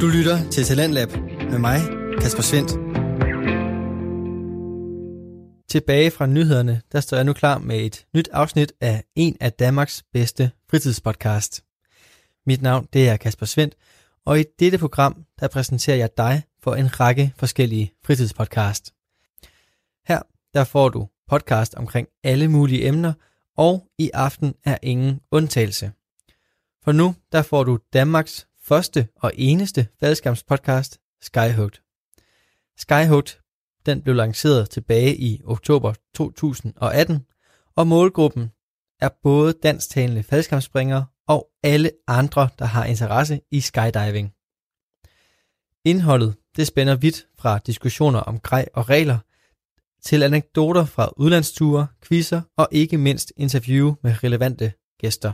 Du lytter til Talentlab med mig, Kasper Svendt. Tilbage fra nyhederne, der står jeg nu klar med et nyt afsnit af en af Danmarks bedste fritidspodcast. Mit navn det er Kasper Svendt, og i dette program, der præsenterer jeg dig for en række forskellige fritidspodcast. Her, der får du podcast omkring alle mulige emner, og i aften er ingen undtagelse. For nu, der får du Danmarks første og eneste faldskærmspodcast, Skyhooked. Skyhooked, den blev lanceret tilbage i oktober 2018, og målgruppen er både dansktalende faldskærmspringere og alle andre, der har interesse i skydiving. Indholdet det spænder vidt fra diskussioner om grej og regler, til anekdoter fra udlandsture, quizzer og ikke mindst interview med relevante gæster.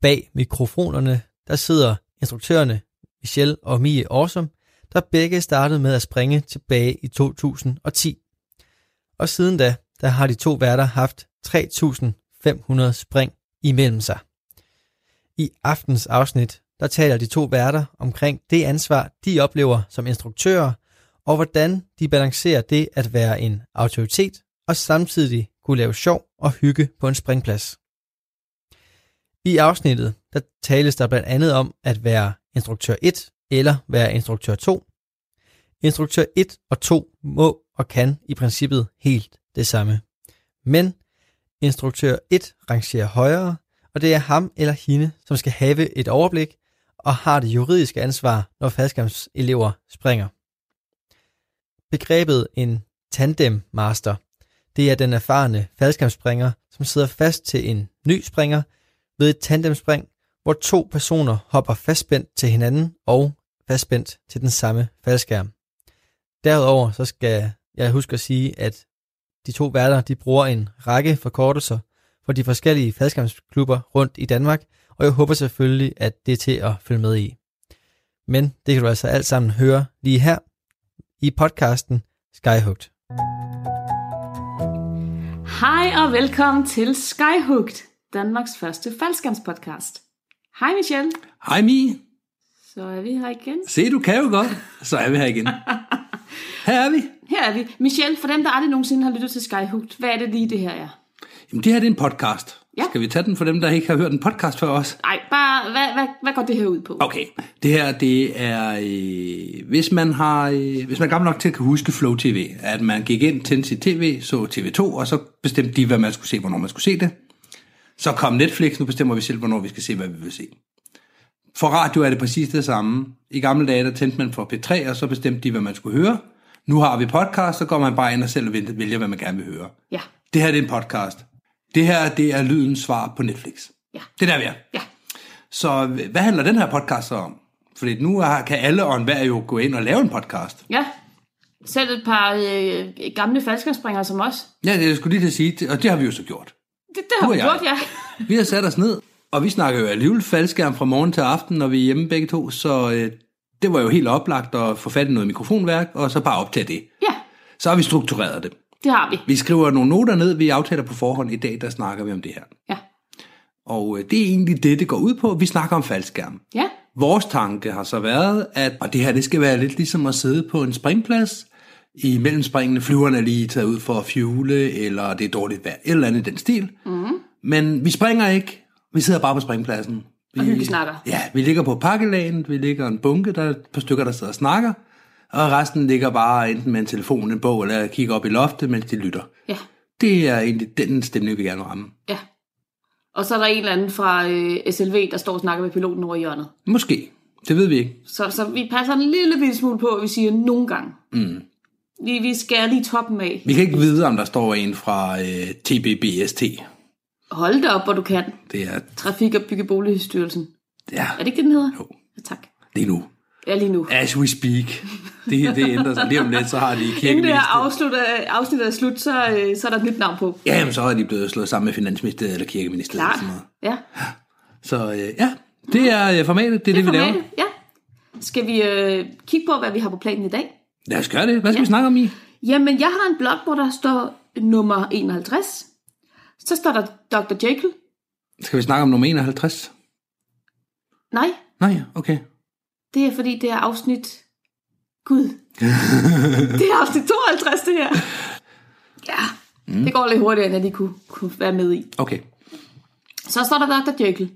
Bag mikrofonerne, der sidder instruktørerne Michelle og Mie Awesome, der begge startede med at springe tilbage i 2010. Og siden da, der har de to værter haft 3.500 spring imellem sig. I aftens afsnit, der taler de to værter omkring det ansvar, de oplever som instruktører, og hvordan de balancerer det at være en autoritet og samtidig kunne lave sjov og hygge på en springplads. I afsnittet der tales der blandt andet om at være instruktør 1 eller være instruktør 2. Instruktør 1 og 2 må og kan i princippet helt det samme. Men instruktør 1 rangerer højere, og det er ham eller hende, som skal have et overblik og har det juridiske ansvar, når faldskærmselever springer. Begrebet en tandem master, det er den erfarne faldskærmsspringer, som sidder fast til en ny springer ved et tandemspring, hvor to personer hopper fastspændt til hinanden og fastspændt til den samme faldskærm. Derudover så skal jeg huske at sige, at de to værter de bruger en række forkortelser for de forskellige faldskærmsklubber rundt i Danmark, og jeg håber selvfølgelig, at det er til at følge med i. Men det kan du altså alt sammen høre lige her i podcasten Skyhooked. Hej og velkommen til Skyhooked, Danmarks første faldskærmspodcast. Hej Michelle. Hej Mi. Så er vi her igen. Se, du kan jo godt. Så er vi her igen. Her er vi. Her er vi. Michelle, for dem, der aldrig nogensinde har lyttet til Skyhooked, hvad er det lige, det her er? Jamen, det her det er en podcast. Ja. Skal vi tage den for dem, der ikke har hørt en podcast før os? Nej, bare, hvad, hvad, hvad går det her ud på? Okay, det her det er, øh, hvis man har, øh, hvis man er gammel nok til at kan huske Flow TV, at man gik ind til sit tv, så TV2, og så bestemte de, hvad man skulle se, hvornår man skulle se det. Så kom Netflix, nu bestemmer vi selv, hvornår vi skal se, hvad vi vil se. For radio er det præcis det samme. I gamle dage, der tændte man for P3, og så bestemte de, hvad man skulle høre. Nu har vi podcast, så går man bare ind og selv vælger, hvad man gerne vil høre. Ja, Det her det er en podcast. Det her det er lydens svar på Netflix. ja, Det er der, vi er. ja. Så hvad handler den her podcast så om? Fordi nu kan alle og enhver jo gå ind og lave en podcast. Ja, selv et par øh, gamle faldskærmsspringere som os. Ja, det skulle lige til at sige, og det har vi jo så gjort. Det, det har vi gjort, ja. Vi har sat os ned, og vi snakker jo alligevel faldskærm fra morgen til aften, når vi er hjemme begge to, så øh, det var jo helt oplagt at få fat i noget mikrofonværk, og så bare optage det. Ja, Så har vi struktureret det. det har vi. Vi skriver nogle noter ned, vi aftaler på forhånd. I dag, der snakker vi om det her. Ja, Og øh, det er egentlig det, det går ud på. Vi snakker om faldskærm. ja, Vores tanke har så været, at og det her det skal være lidt ligesom at sidde på en springplads. I mellemspringene flyverne er lige taget ud for at fuele, eller det er dårligt vejr, et eller andet i den stil. Mm. Men vi springer ikke. Vi sidder bare på springpladsen. Vi, Og hyggesnakker. Ja, vi ligger på pakkelagen, vi ligger en bunke, der er et par stykker, der sidder og snakker. Og resten ligger bare enten med en telefon, en bog, eller kigger op i loftet, mens de lytter. ja, Det er egentlig den stemning, vi gerne vil ramme. ja. Og så er der en eller anden fra øh, SLV, der står og snakker med piloten over i hjørnet. Måske. Det ved vi ikke. Så, så vi passer en lille bitte smule på, at vi siger nogle gange. Mm. Vi, vi skærer lige toppen af. Vi kan ikke vide, om der står en fra øh, TBBST. Hold det op, hvor du kan. Det er, Trafik- og Byggeboligstyrelsen. ja, Er det ikke det, den hedder? Jo. Ja, tak. lige nu. Ja, lige nu. As we speak. Det det ændrer sig. Lige om lidt, så har de Inden det kirkeminister. her afslut afsnit er slut, så, øh, så er der et nyt navn på. Ja, jamen, så er de blevet slået sammen med finansministeriet eller kirkeministeriet. Eller Klart. sådan noget. Ja. Så øh, ja, det er øh, formatet. Det er det, vi laver. formatet. Ja. Skal vi øh, kigge på, hvad vi har på planen i dag? Lad os gøre det. Hvad skal Ja. vi snakke om i? Jamen, jeg har en blog, hvor der står nummer 51. Så står der Dr. Jekyll. Skal vi snakke om nummer 51? Nej, Nej, okay. Det er fordi, det er afsnit... Gud. det er afsnit 52, det her. Ja, mm. det går lidt hurtigere, end jeg lige kunne, kunne være med i. Okay. Så står der Dr. Jekyll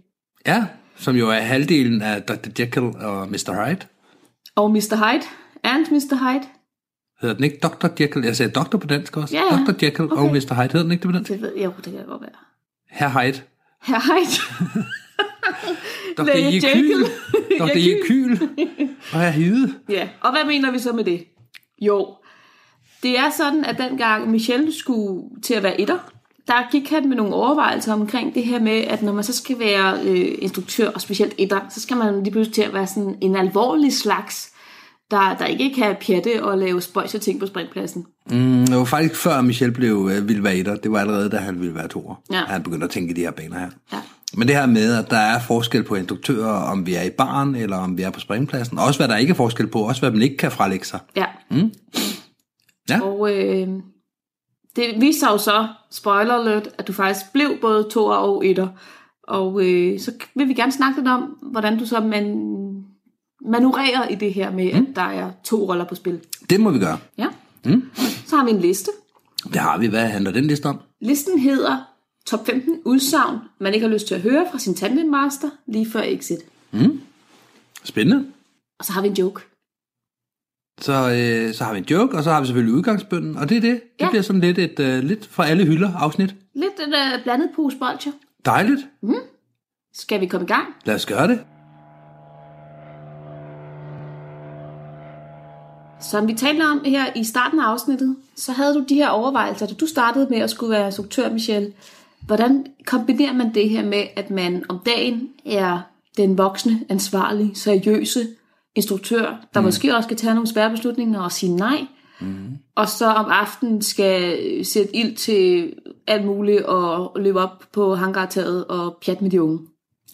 Ja, som jo er halvdelen af Dr. Jekyll og Mr. Hyde. og Mr. Hyde. And Mr. Hyde. Hedder den ikke Dr. Jekyll? Jeg sagde doktor på dansk også. Ja, ja. Dr. Jekyll og Okay. Mr. Hyde. Hedder den ikke det på dansk? Det ved jeg, jo, det kan godt være. Herr Hyde. Herr Hyde. Dr. Jekyll. Dr. Jekyll. Jekyll. Og Herr Hyde. Ja, og hvad mener vi så med det? Jo, det er sådan, at dengang Michel skulle til at være etter, der gik han med nogle overvejelser omkring det her med, at når man så skal være øh, instruktør, og specielt etter, så skal man lige pludselig til at være sådan en alvorlig slags, der, der ikke kan pjatte og lave spøjse ting på springpladsen. Mm, det var faktisk før Michel blev øh, ville være etter. Det var allerede, da han ville være toer. Ja. Han begyndte at tænke i de her baner her. Ja. Men det her med, at der er forskel på instruktører, om vi er i barn, eller om vi er på springpladsen. Også hvad der ikke er forskel på, også hvad man ikke kan frelægge sig. Ja. Mm. Ja. Og øh, det viste sig jo så, spoiler alert, at du faktisk blev både to og etter. Og øh, så vil vi gerne snakke lidt om, hvordan du så man, manøvrerer i det her med, mm. at der er to roller på spil. Det må vi gøre. Ja. Mm. Så har vi en liste. Det har vi. Hvad handler den liste om? Listen hedder Top 15 udsagn, man ikke har lyst til at høre fra sin tandemmaster lige før exit. Spændende. Og så har vi en joke. Så, øh, så har vi en joke, og så har vi selvfølgelig udgangsbønden, og det er det. Det Ja. bliver sådan lidt et øh, lidt fra alle hylder afsnit. Lidt en uh, blandet pose bolcher. Dejligt. Skal vi komme i gang? Lad os gøre det. Som vi talte om her i starten af afsnittet, så havde du de her overvejelser, da du startede med at skulle være instruktør, Michelle. Hvordan kombinerer man det her med, at man om dagen er den voksne, ansvarlige, seriøse instruktør, der mm. måske også skal tage nogle svære beslutninger og sige nej, mm. og så om aftenen skal sætte ild til alt muligt og løbe op på hangartaget og pjatte med de unge.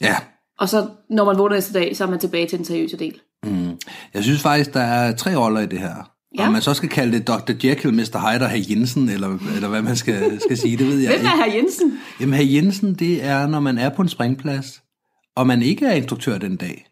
Ja. Og så, når man vågner næste dag, så er man tilbage til den seriøse del. Jeg synes faktisk, der er tre roller i det her. Ja. Om man så skal kalde det Dr. Jekyll, Mr. Hyde og Herr Jensen, eller, eller hvad man skal, skal sige, det ved jeg Hvem er herr Jensen? Jamen, Herr Jensen, det er, når man er på en springplads, og man ikke er instruktør den dag.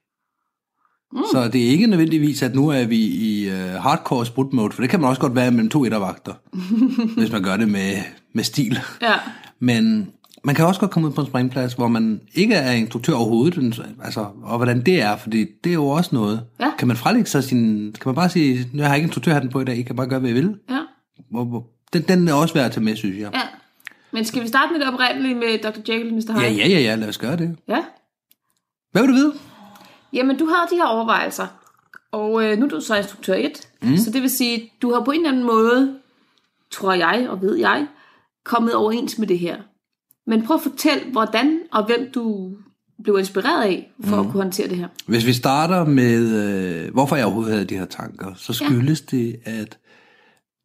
Mm. Så det er ikke nødvendigvis, at nu er vi i uh, hardcore sprut mode, for det kan man også godt være mellem to ettervagter, hvis man gør det med, med stil. Ja. Men man kan også godt komme ud på en springplads, hvor man ikke er instruktør overhovedet, altså, og hvordan det er, fordi det er jo også noget. Ja. Kan man frelægge sig sin, kan man bare sige, jeg har ikke instruktørhatten på i dag, I kan bare gøre, hvad I vil. Ja. Hvor, hvor, den, den er også værd at tage med, synes jeg. Ja. Men skal vi starte med det oprindelige med Dr. Jekyll og Mr. Hyde? Ja, ja, ja, ja, lad os gøre det. ja. Hvad vil du vide? Jamen, du havde de her overvejelser. Og øh, nu er du så instruktør 1. Mm. Så det vil sige, du har på en eller anden måde, tror jeg og ved jeg, kommet overens med det her. Men prøv at fortælle, hvordan og hvem du blev inspireret af, for mm. at kunne håndtere det her. Hvis vi starter med, øh, hvorfor jeg overhovedet havde de her tanker, så skyldes ja. det, at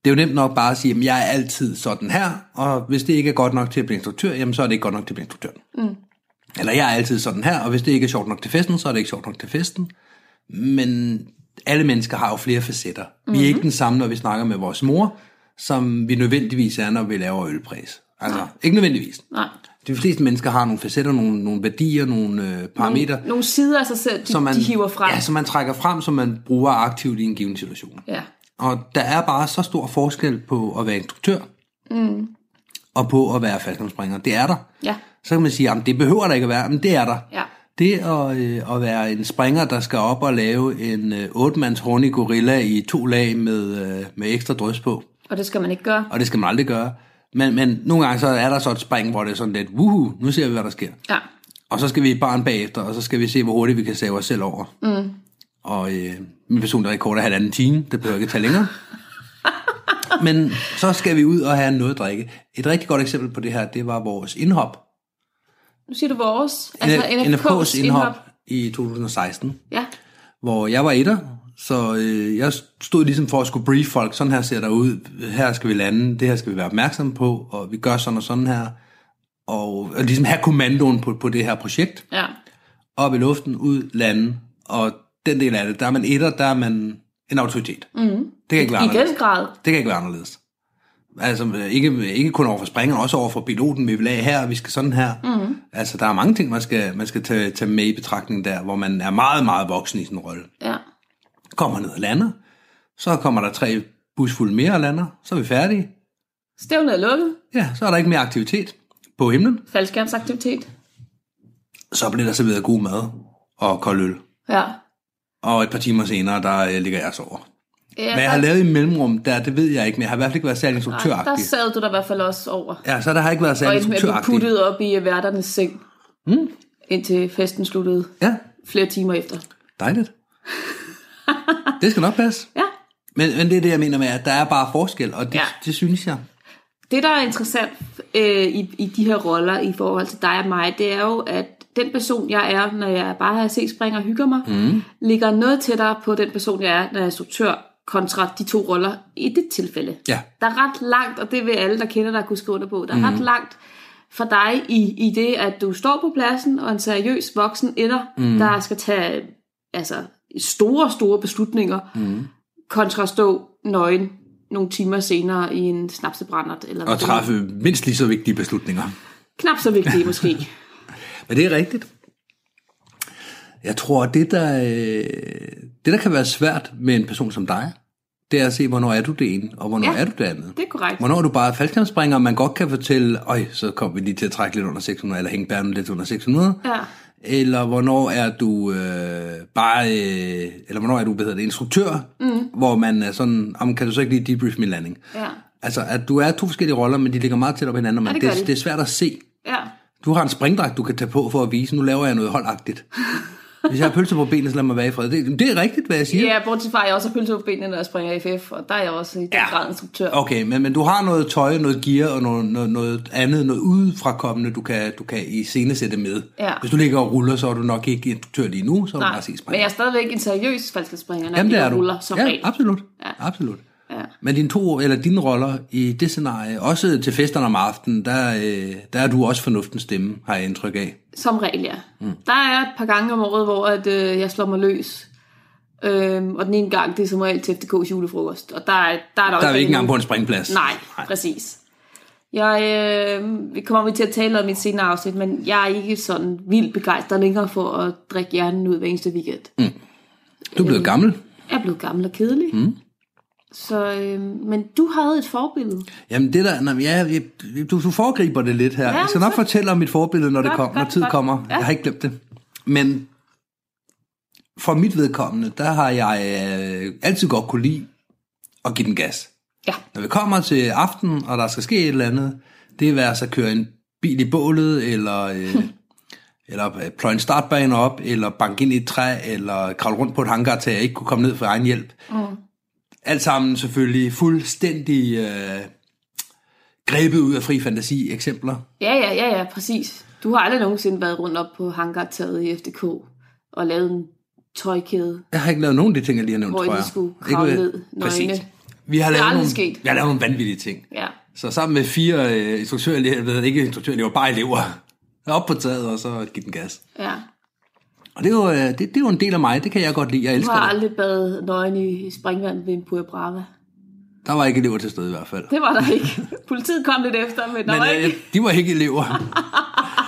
det er jo nemt nok bare at sige, at jeg er altid sådan her, og hvis det ikke er godt nok til at blive instruktør, jamen så er det ikke godt nok til at blive instruktør. Mm. Eller jeg er altid sådan her, og hvis det ikke er sjovt nok til festen, så er det ikke sjovt nok til festen. Men alle mennesker har jo flere facetter. Mm-hmm. Vi er ikke den samme, når vi snakker med vores mor, som vi nødvendigvis er, når vi laver ølpræs. Altså, Nej. ikke nødvendigvis. Nej. De fleste mennesker har nogle facetter, nogle, nogle værdier, nogle øh, parametre, Nogle sider af sig selv, de, som man, de hiver frem. Ja, som man trækker frem, som man bruger aktivt i en given situation. ja. Og der er bare så stor forskel på at være instruktør, mm. og på at være faldskærmsspringer. Det er der. Ja. Så kan man sige, at det behøver der ikke at være, men det er der. Ja. Det at, øh, at være en springer, der skal op og lave en øh, 8-mands horny gorilla i to lag med, øh, med ekstra drøs på, Og det skal man ikke gøre. og det skal man aldrig gøre. Men, men nogle gange så er der så et spring, hvor det er sådan lidt, wuhu, nu ser vi, hvad der sker. Ja. Og så skal vi i barn bagefter, og så skal vi se, hvor hurtigt vi kan save os selv over. Mm. Og øh, min personlige rekord er halvanden time. Det behøver ikke tage længere. Men så skal vi ud og have noget at drikke. Et rigtig godt eksempel på det her, det var vores indhop. Nu siger du vores. Altså NFK's indhop i 2016, Ja. hvor jeg var etter. Så øh, jeg stod ligesom for at skulle brief folk. Sådan her ser der ud. Her skal vi lande. Det her skal vi være opmærksomme på. Og vi gør sådan og sådan her. Og, og ligesom have kommandoen på, på det her projekt. Ja. op i luften, ud, lande, og den del af det, der er man etter, der er man en autoritet. Mm. Det kan ikke være I anderledes. grad. Det kan ikke være anderledes. Altså ikke, ikke kun over for springeren, også over for piloten, vi vil af her, vi skal sådan her. Mm. Altså der er mange ting, man skal, man skal tage, tage med i betragtning der, hvor man er meget, meget voksen i sin rolle. Ja. Kommer ned og lander. Så kommer der tre busfulde mere og lander. Så er vi færdige. Stævnet er lukket. Ja, så er der ikke mere aktivitet på himlen. Faldskærmsaktivitet. Så bliver der serveret god mad og kold øl. Ja. Og et par timer senere, der øh, ligger jeg og sover. ja Hvad jeg har lavet i mellemrum, der, det ved jeg ikke, men jeg har i hvert fald ikke været særlig der instruktøragtig. sad du der i hvert fald også over. Ja, så der har ikke været Og særlig endte med at blive instruktøragtig. puttet op i værternes seng. Mm. Indtil festen sluttede Ja, flere timer efter. dejligt. det skal nok passe. Ja. Men, men det er det, jeg mener med, at der er bare forskel, og det, Ja. det synes jeg. Det, der er interessant øh, i, i de her roller i forhold til dig og mig, det er jo, at den person, jeg er, når jeg bare har set spring og hygger mig, mm. ligger noget tættere på den person, jeg er, når jeg er instruktør, kontra de to roller i det tilfælde. Ja. Der er ret langt, og det vil alle, der kender dig, kunne skrive under på, der er mm. ret langt for dig i, i det, at du står på pladsen, og en seriøs voksen etter, mm. der skal tage altså, store, store beslutninger, mm. kontra at stå nøgen nogle timer senere i en snapsebrændert. Eller Og det træffe mindst lige så vigtige beslutninger. er. Knap så vigtigt måske. Men det er rigtigt. Jeg tror, det der, øh, det der kan være svært med en person som dig, det er at se, hvornår er du det ene, og hvornår Ja. er du det andet. Det er korrekt. Hvornår er du bare faldskærmspringer, og man godt kan fortælle, øj, så kom vi lige til at trække lidt under 600, eller hænge bærene lidt under 600. Ja. Eller hvornår er du øh, bare, øh, eller hvornår er du, hvad hedder det, instruktør, mm. hvor man er sådan, om kan du så ikke lige debrief min landing? Ja. Altså, at du er to forskellige roller, men de ligger meget tæt op hinanden, og man, det ja, det, de. det er svært at se. Ja. Du har en springdragt, du kan tage på for at vise, nu laver jeg noget holdagtigt. Hvis jeg har pølser på benene, så lad mig være i fred. Det, det er rigtigt, hvad jeg siger. Ja, bortset fra, at jeg også har pølse på benene, når jeg springer i FF, og der er jeg også i den Ja. grad instruktør. Okay, men, men du har noget tøj, noget gear og noget, noget, noget andet, noget udefrakommende, du kan, du kan i scenesætte med. Ja. Hvis du ligger og ruller, så er du nok ikke instruktør lige nu, så er du Nej, bare se men springe. jeg er stadigvæk en seriøs falskespringer, når Jamen, jeg er du. ruller som ja, regel. absolut. Ja. absolut. Ja. Men dine to, eller dine roller i det scenarie, også til festerne om aftenen, der, øh, der er du også fornuftens stemme, har jeg indtryk af. Som regel, ja. Mm. Der er et par gange om året, hvor at, øh, jeg slår mig løs. Øhm, og den ene gang, det er som regel til FDK's julefrokost. Og der er der, er der, Der er vi ikke engang på en springplads. Nej, Nej, præcis. Jeg, øh, vi kommer vi til at tale om i et senere afsnit, men jeg er ikke sådan vildt begejstret længere for at drikke hjernen ud hver eneste weekend. Mm. Du er blevet gammel. Jeg er blevet gammel og kedelig. Mm. Så, øh, men du havde et forbillede. Jamen det der, nej, ja, jeg, du, du foregriber det lidt her. Ja, jeg skal nok så- fortælle om mit forbillede, når, det Godt, kom, når tid godt. kommer. Ja. Jeg har ikke glemt det. Men for mit vedkommende, der har jeg øh, altid godt kunne lide at give den gas. Ja. Når vi kommer til aften, og der skal ske et eller andet, det er være så køre en bil i bålet, eller, øh, eller øh, pløje en startbane op, eller banke ind i et træ, eller kravle rundt på et hangar, til jeg ikke kunne komme ned for egen hjælp. Mm. Alt sammen selvfølgelig fuldstændig øh, grebet ud af fri fantasi eksempler. Ja, ja, ja, ja, præcis. Du har aldrig nogensinde været rundt op på hangartaget i FDK og lavet en tøjkæde. Jeg har ikke lavet nogen af de ting, jeg lige har nævnt, Hvor tror jeg. skulle Ikke kravle ned Præcis. nøgne. Vi har, Det lavet nogle, sket. vi har lavet nogle vanvittige ting. Ja. Så sammen med fire øh, instruktørelever, jeg ved ikke instruktørelever, bare elever, op på taget, og så give den gas. ja. Og det er, jo, øh, det, det er jo en del af mig, det kan jeg godt lide, jeg Du elsker har det. aldrig badet nøgen i springvand ved en Pura Brava. Der var ikke elever til stede i hvert fald. Det var der ikke. Politiet kom lidt efter, men der Men var øh, ikke. de var ikke elever.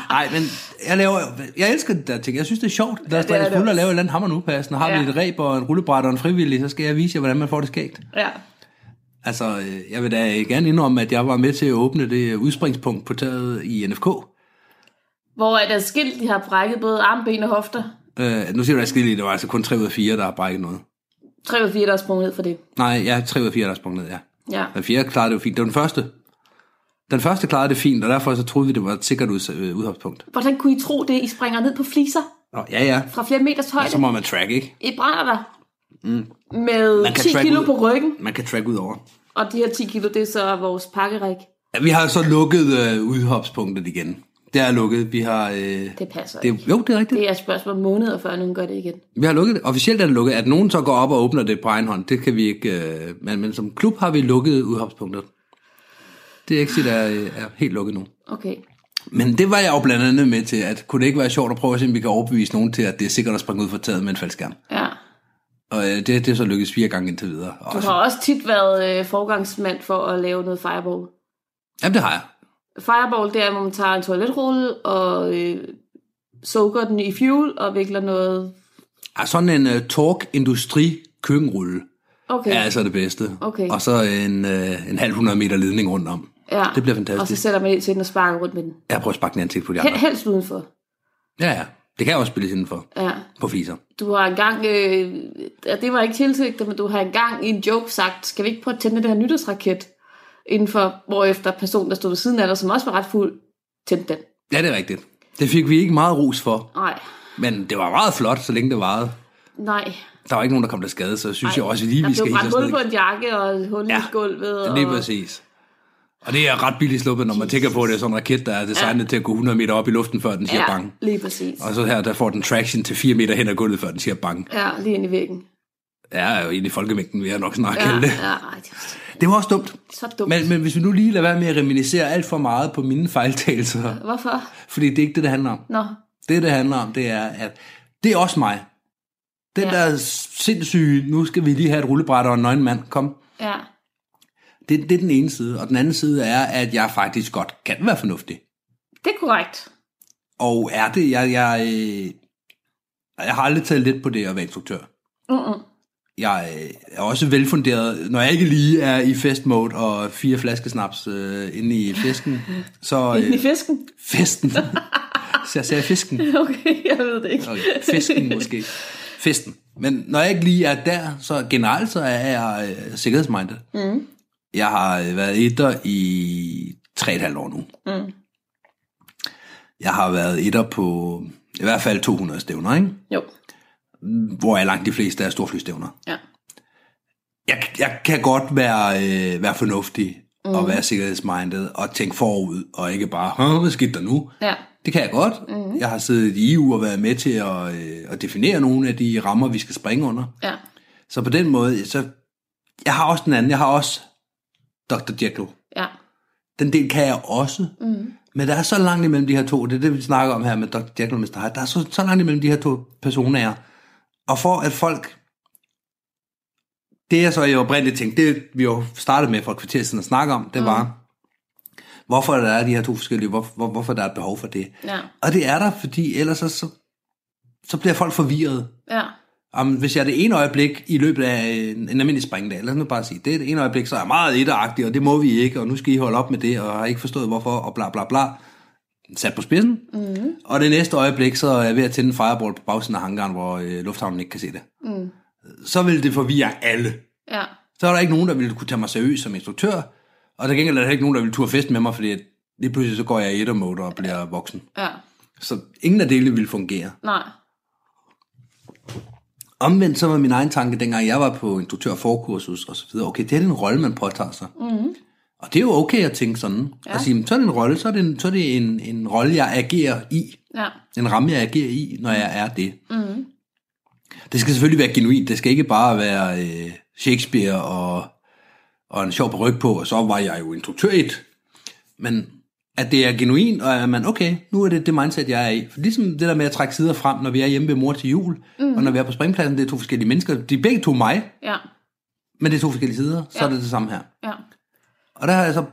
Nej, men jeg, laver, jeg elsker det der ting. Jeg synes, det er sjovt. Lad os er drikke fuld og lave et eller andet hammer passende. Har Ja. vi et ræb og en rullebræt og en frivillig, så skal jeg vise jer, hvordan man får det skægt. Ja. Altså, øh, jeg vil da gerne indrømme, at jeg var med til at åbne det udspringspunkt på taget i NFK. Hvor er der skilt, de har brækket både arme, ben og hofter. Øh, nu siger du, at jeg det var altså kun 3 ud af 4, der har brækket noget. 3 ud af 4, der er sprunget ned for det. Nej, ja, 3 ud af 4, der er sprunget ned, ja. Ja. Den fjerde klarede det jo fint. Det var den første. Den første klarede det fint, og derfor så troede vi, det var et sikkert øh, udholdspunkt. Hvordan kunne I tro det, I springer ned på fliser Nå, ja, ja. fra flere meters højde? Så må man track, ikke? I brænder der. Mm. Med Man kan 10 track kilo ud. på ryggen. Man kan track ud over. Og de her 10 kilo, det er så vores pakkerik. Ja, vi har så lukket øh, udhopspunktet igen. Det er lukket. Vi har... Øh, Det passer det, ikke. jo, det er rigtigt. Det er et spørgsmål om måneder, før nogen gør det igen. Vi har lukket det. Officielt er det lukket. At nogen så går op og åbner det på egen hånd, det kan vi ikke... Øh, men, men som klub har vi lukket udhopspunktet. Det er ikke sit er, øh, er helt lukket nu. Okay. Men det var jeg jo blandt andet med til, at kunne det ikke være sjovt at prøve at se, om vi kan overbevise nogen til, at det er sikkert at springe ud fra taget med en faldskærm. Ja. Og øh, det, det er så lykkedes fire gange indtil videre. Og Du har også tit været øh, forgangsmand for at lave noget fireball. jamen, det har jeg. Fireball, det er, hvor man tager en toiletrulle og øh, soaker den i fuel og vikler noget... Ja, sådan en uh, torque industri køkkenrulle Okay. er altså det bedste. Okay. Og så en, øh, en halv hundrede meter ledning rundt om. ja. det bliver Og så fantastisk. sætter man ind til den og sparker rundt med den. Jeg prøver at sparke den ansigt på de andre. Helst udenfor. Ja, ja. Det kan jeg også spilles indenfor. Ja. På fliser. Du har engang, øh, ja, det var ikke tilsigtet, men du har engang i en joke sagt, skal vi ikke prøve at tænde det her nytårsraket indenfor, hvorefter personen, der stod ved siden af dig, som også var ret fuld, tændte den. Ja, det er rigtigt. Det fik vi ikke meget ros for. Nej, Men det var meget flot, så længe det varede. nej. Der var ikke nogen, der kom til skade, så synes jeg også lige, der vi skal blev brændt os ned. på en jakke og hul Ja, i gulvet. Ja, lige og... præcis. Og det er ret billigt sluppet, når man tænker på, at det er sådan en raket, der er designet ja. til at gå 100 meter op i luften, før den siger Ja, bang. lige præcis. Og så her, der får den traction til 4 meter hen ad gulvet, før den siger bang. Ja, lige ind i væggen. Ja, jo egentlig folkemængden, vil jeg nok snart Ja, kalde det. ja, det Det var også dumt. så dumt. Men, men hvis vi nu lige lader være med at reminiscere alt for meget på mine fejltagelser, Hvorfor? fordi det er ikke det, det handler om. Nå, Det, det handler om, det er, at det er også mig. Den Ja. der sindssyge, nu skal vi lige have et rullebræt og en nøgen mand, kom. ja. Det, det er den ene side. Og den anden side er, at jeg faktisk godt kan være fornuftig. Det er korrekt. Og er det, jeg, jeg, øh, jeg har aldrig taget lidt på det at være instruktør. Mm-mm. Jeg øh, er også velfunderet, når jeg ikke lige er i festmode og fire flaskesnaps øh, inde i fisken. Så Ind i øh, fisken? festen. Så jeg sagde fisken. Okay, jeg ved det ikke. Okay, fisken måske. Festen. Men når jeg ikke lige er der, så generelt så er jeg øh, sikkerhedsmindet. Mm. Jeg har øh, været etter i tre et halvt år nu. Mm. Jeg har været etter på i hvert fald 200 stævner, ikke? Jo, hvor er langt de fleste er storflystævner. ja. Jeg, jeg kan godt være, øh, være fornuftig mm. og være sikkerhedsmindet og tænke forud, og ikke bare, hvad skete der nu? Ja, Det kan jeg godt. Mm. Jeg har siddet i EU og været med til at, øh, at definere nogle af de rammer, vi skal springe under. ja. Så på den måde, så jeg har også den anden. Jeg har også Dr. Jekyll. Ja, Den del kan jeg også. Mm. Men der er så langt imellem de her to. Det er det, vi snakker om her med Dr. Jekyll og Mr. Hyde. Der er så, så langt imellem de her to personer. Og for at folk... Det jeg så jo oprindeligt tænkte, det vi jo startede med for et kvarter siden at snakke om, det var, hvorfor der er de her to forskellige, hvor, hvor, hvorfor der er et behov for det. ja, Og det er der, fordi ellers så, så, så bliver folk forvirret. ja. Om, hvis jeg det ene øjeblik i løbet af en, en almindelig springdag, lad os nu bare sige, det er det ene øjeblik, så er jeg meget etteragtig, og det må vi ikke, og nu skal I holde op med det, og har ikke forstået hvorfor, og bla bla bla. Sat på spidsen. Mm. Og det næste øjeblik, så er jeg ved at tænde en fireball på bagsiden af hangaren, hvor øh, lufthavnen ikke kan se det. Mm. Så vil det forvirre alle. Ja, Så er der ikke nogen, der vil kunne tage mig seriøst som instruktør, og der gengæld er der ikke nogen, der vil turde fest med mig, fordi lige pludselig så går jeg i ettermode og bliver voksen. ja. Så ingen af delene vil fungere. Nej. Omvendt så var min egen tanke, dengang jeg var på instruktør forkursus og så videre, okay, det er en rolle, man påtager sig. Mm. Og det er jo okay at tænke sådan. Ja. At sige, så er det en rolle, så er det en, så er det en, en rolle, jeg agerer i. Ja, En ramme, jeg agerer i, når jeg er det. Mm. Det skal selvfølgelig være genuint. Det skal ikke bare være øh, Shakespeare og, og en sjov ryg på, og så var jeg jo instruktør i et. Men at det er genuint, og at man, okay, nu er det det mindset, jeg er i. For ligesom det der med at trække sider frem, når vi er hjemme ved mor til jul, mm. og når vi er på springpladsen, det er to forskellige mennesker. De er begge to mig, ja, men det er to forskellige sider. Så Ja. er det det samme her. ja. Og der har jeg så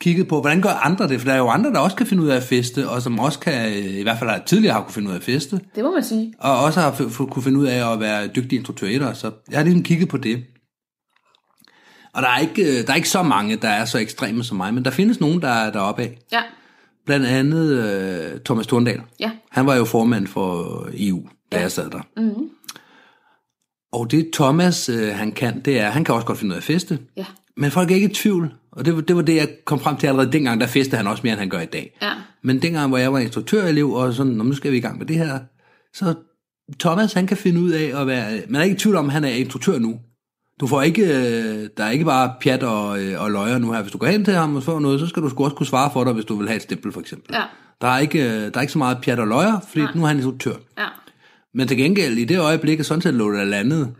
kigget på, hvordan gør andre det? For der er jo andre, der også kan finde ud af at feste, og som også kan, øh, i hvert fald tidligere har kunne finde ud af at feste, Det må man sige. og også har kunne finde ud af at være dygtig instruktør i det. Så jeg har ligesom kigget på det. Og der er, ikke, øh, der er ikke så mange, der er så ekstreme som mig, men der findes nogen, der er deroppe af. Ja, Blandt andet øh, Thomas Thorndal. ja, Han var jo formand for EU, da ja. jeg sad der. Mm-hmm. Og det Thomas, øh, han kan, det er, han kan også godt finde ud af at feste. ja, Men folk er ikke i tvivl, og det var, det var det, jeg kom frem til allerede dengang, der festede han også mere, end han gør i dag. ja, Men dengang, hvor jeg var instruktørelev, og sådan, "Nå, nu skal vi i gang med det her, så Thomas, han kan finde ud af at være, man er ikke i tvivl om, at han er instruktør nu. Du får ikke, øh, der er ikke bare pjat og, øh, og løjer nu her. Hvis du går hen til ham og får noget, så skal du sgu også kunne svare for dig, hvis du vil have et stempel, for eksempel. Ja. Der, er ikke, øh, der er ikke så meget pjat og løjer, fordi Nej. nu er han instruktør. ja, Men til gengæld, i det øjeblik, at sådan set lå der landet,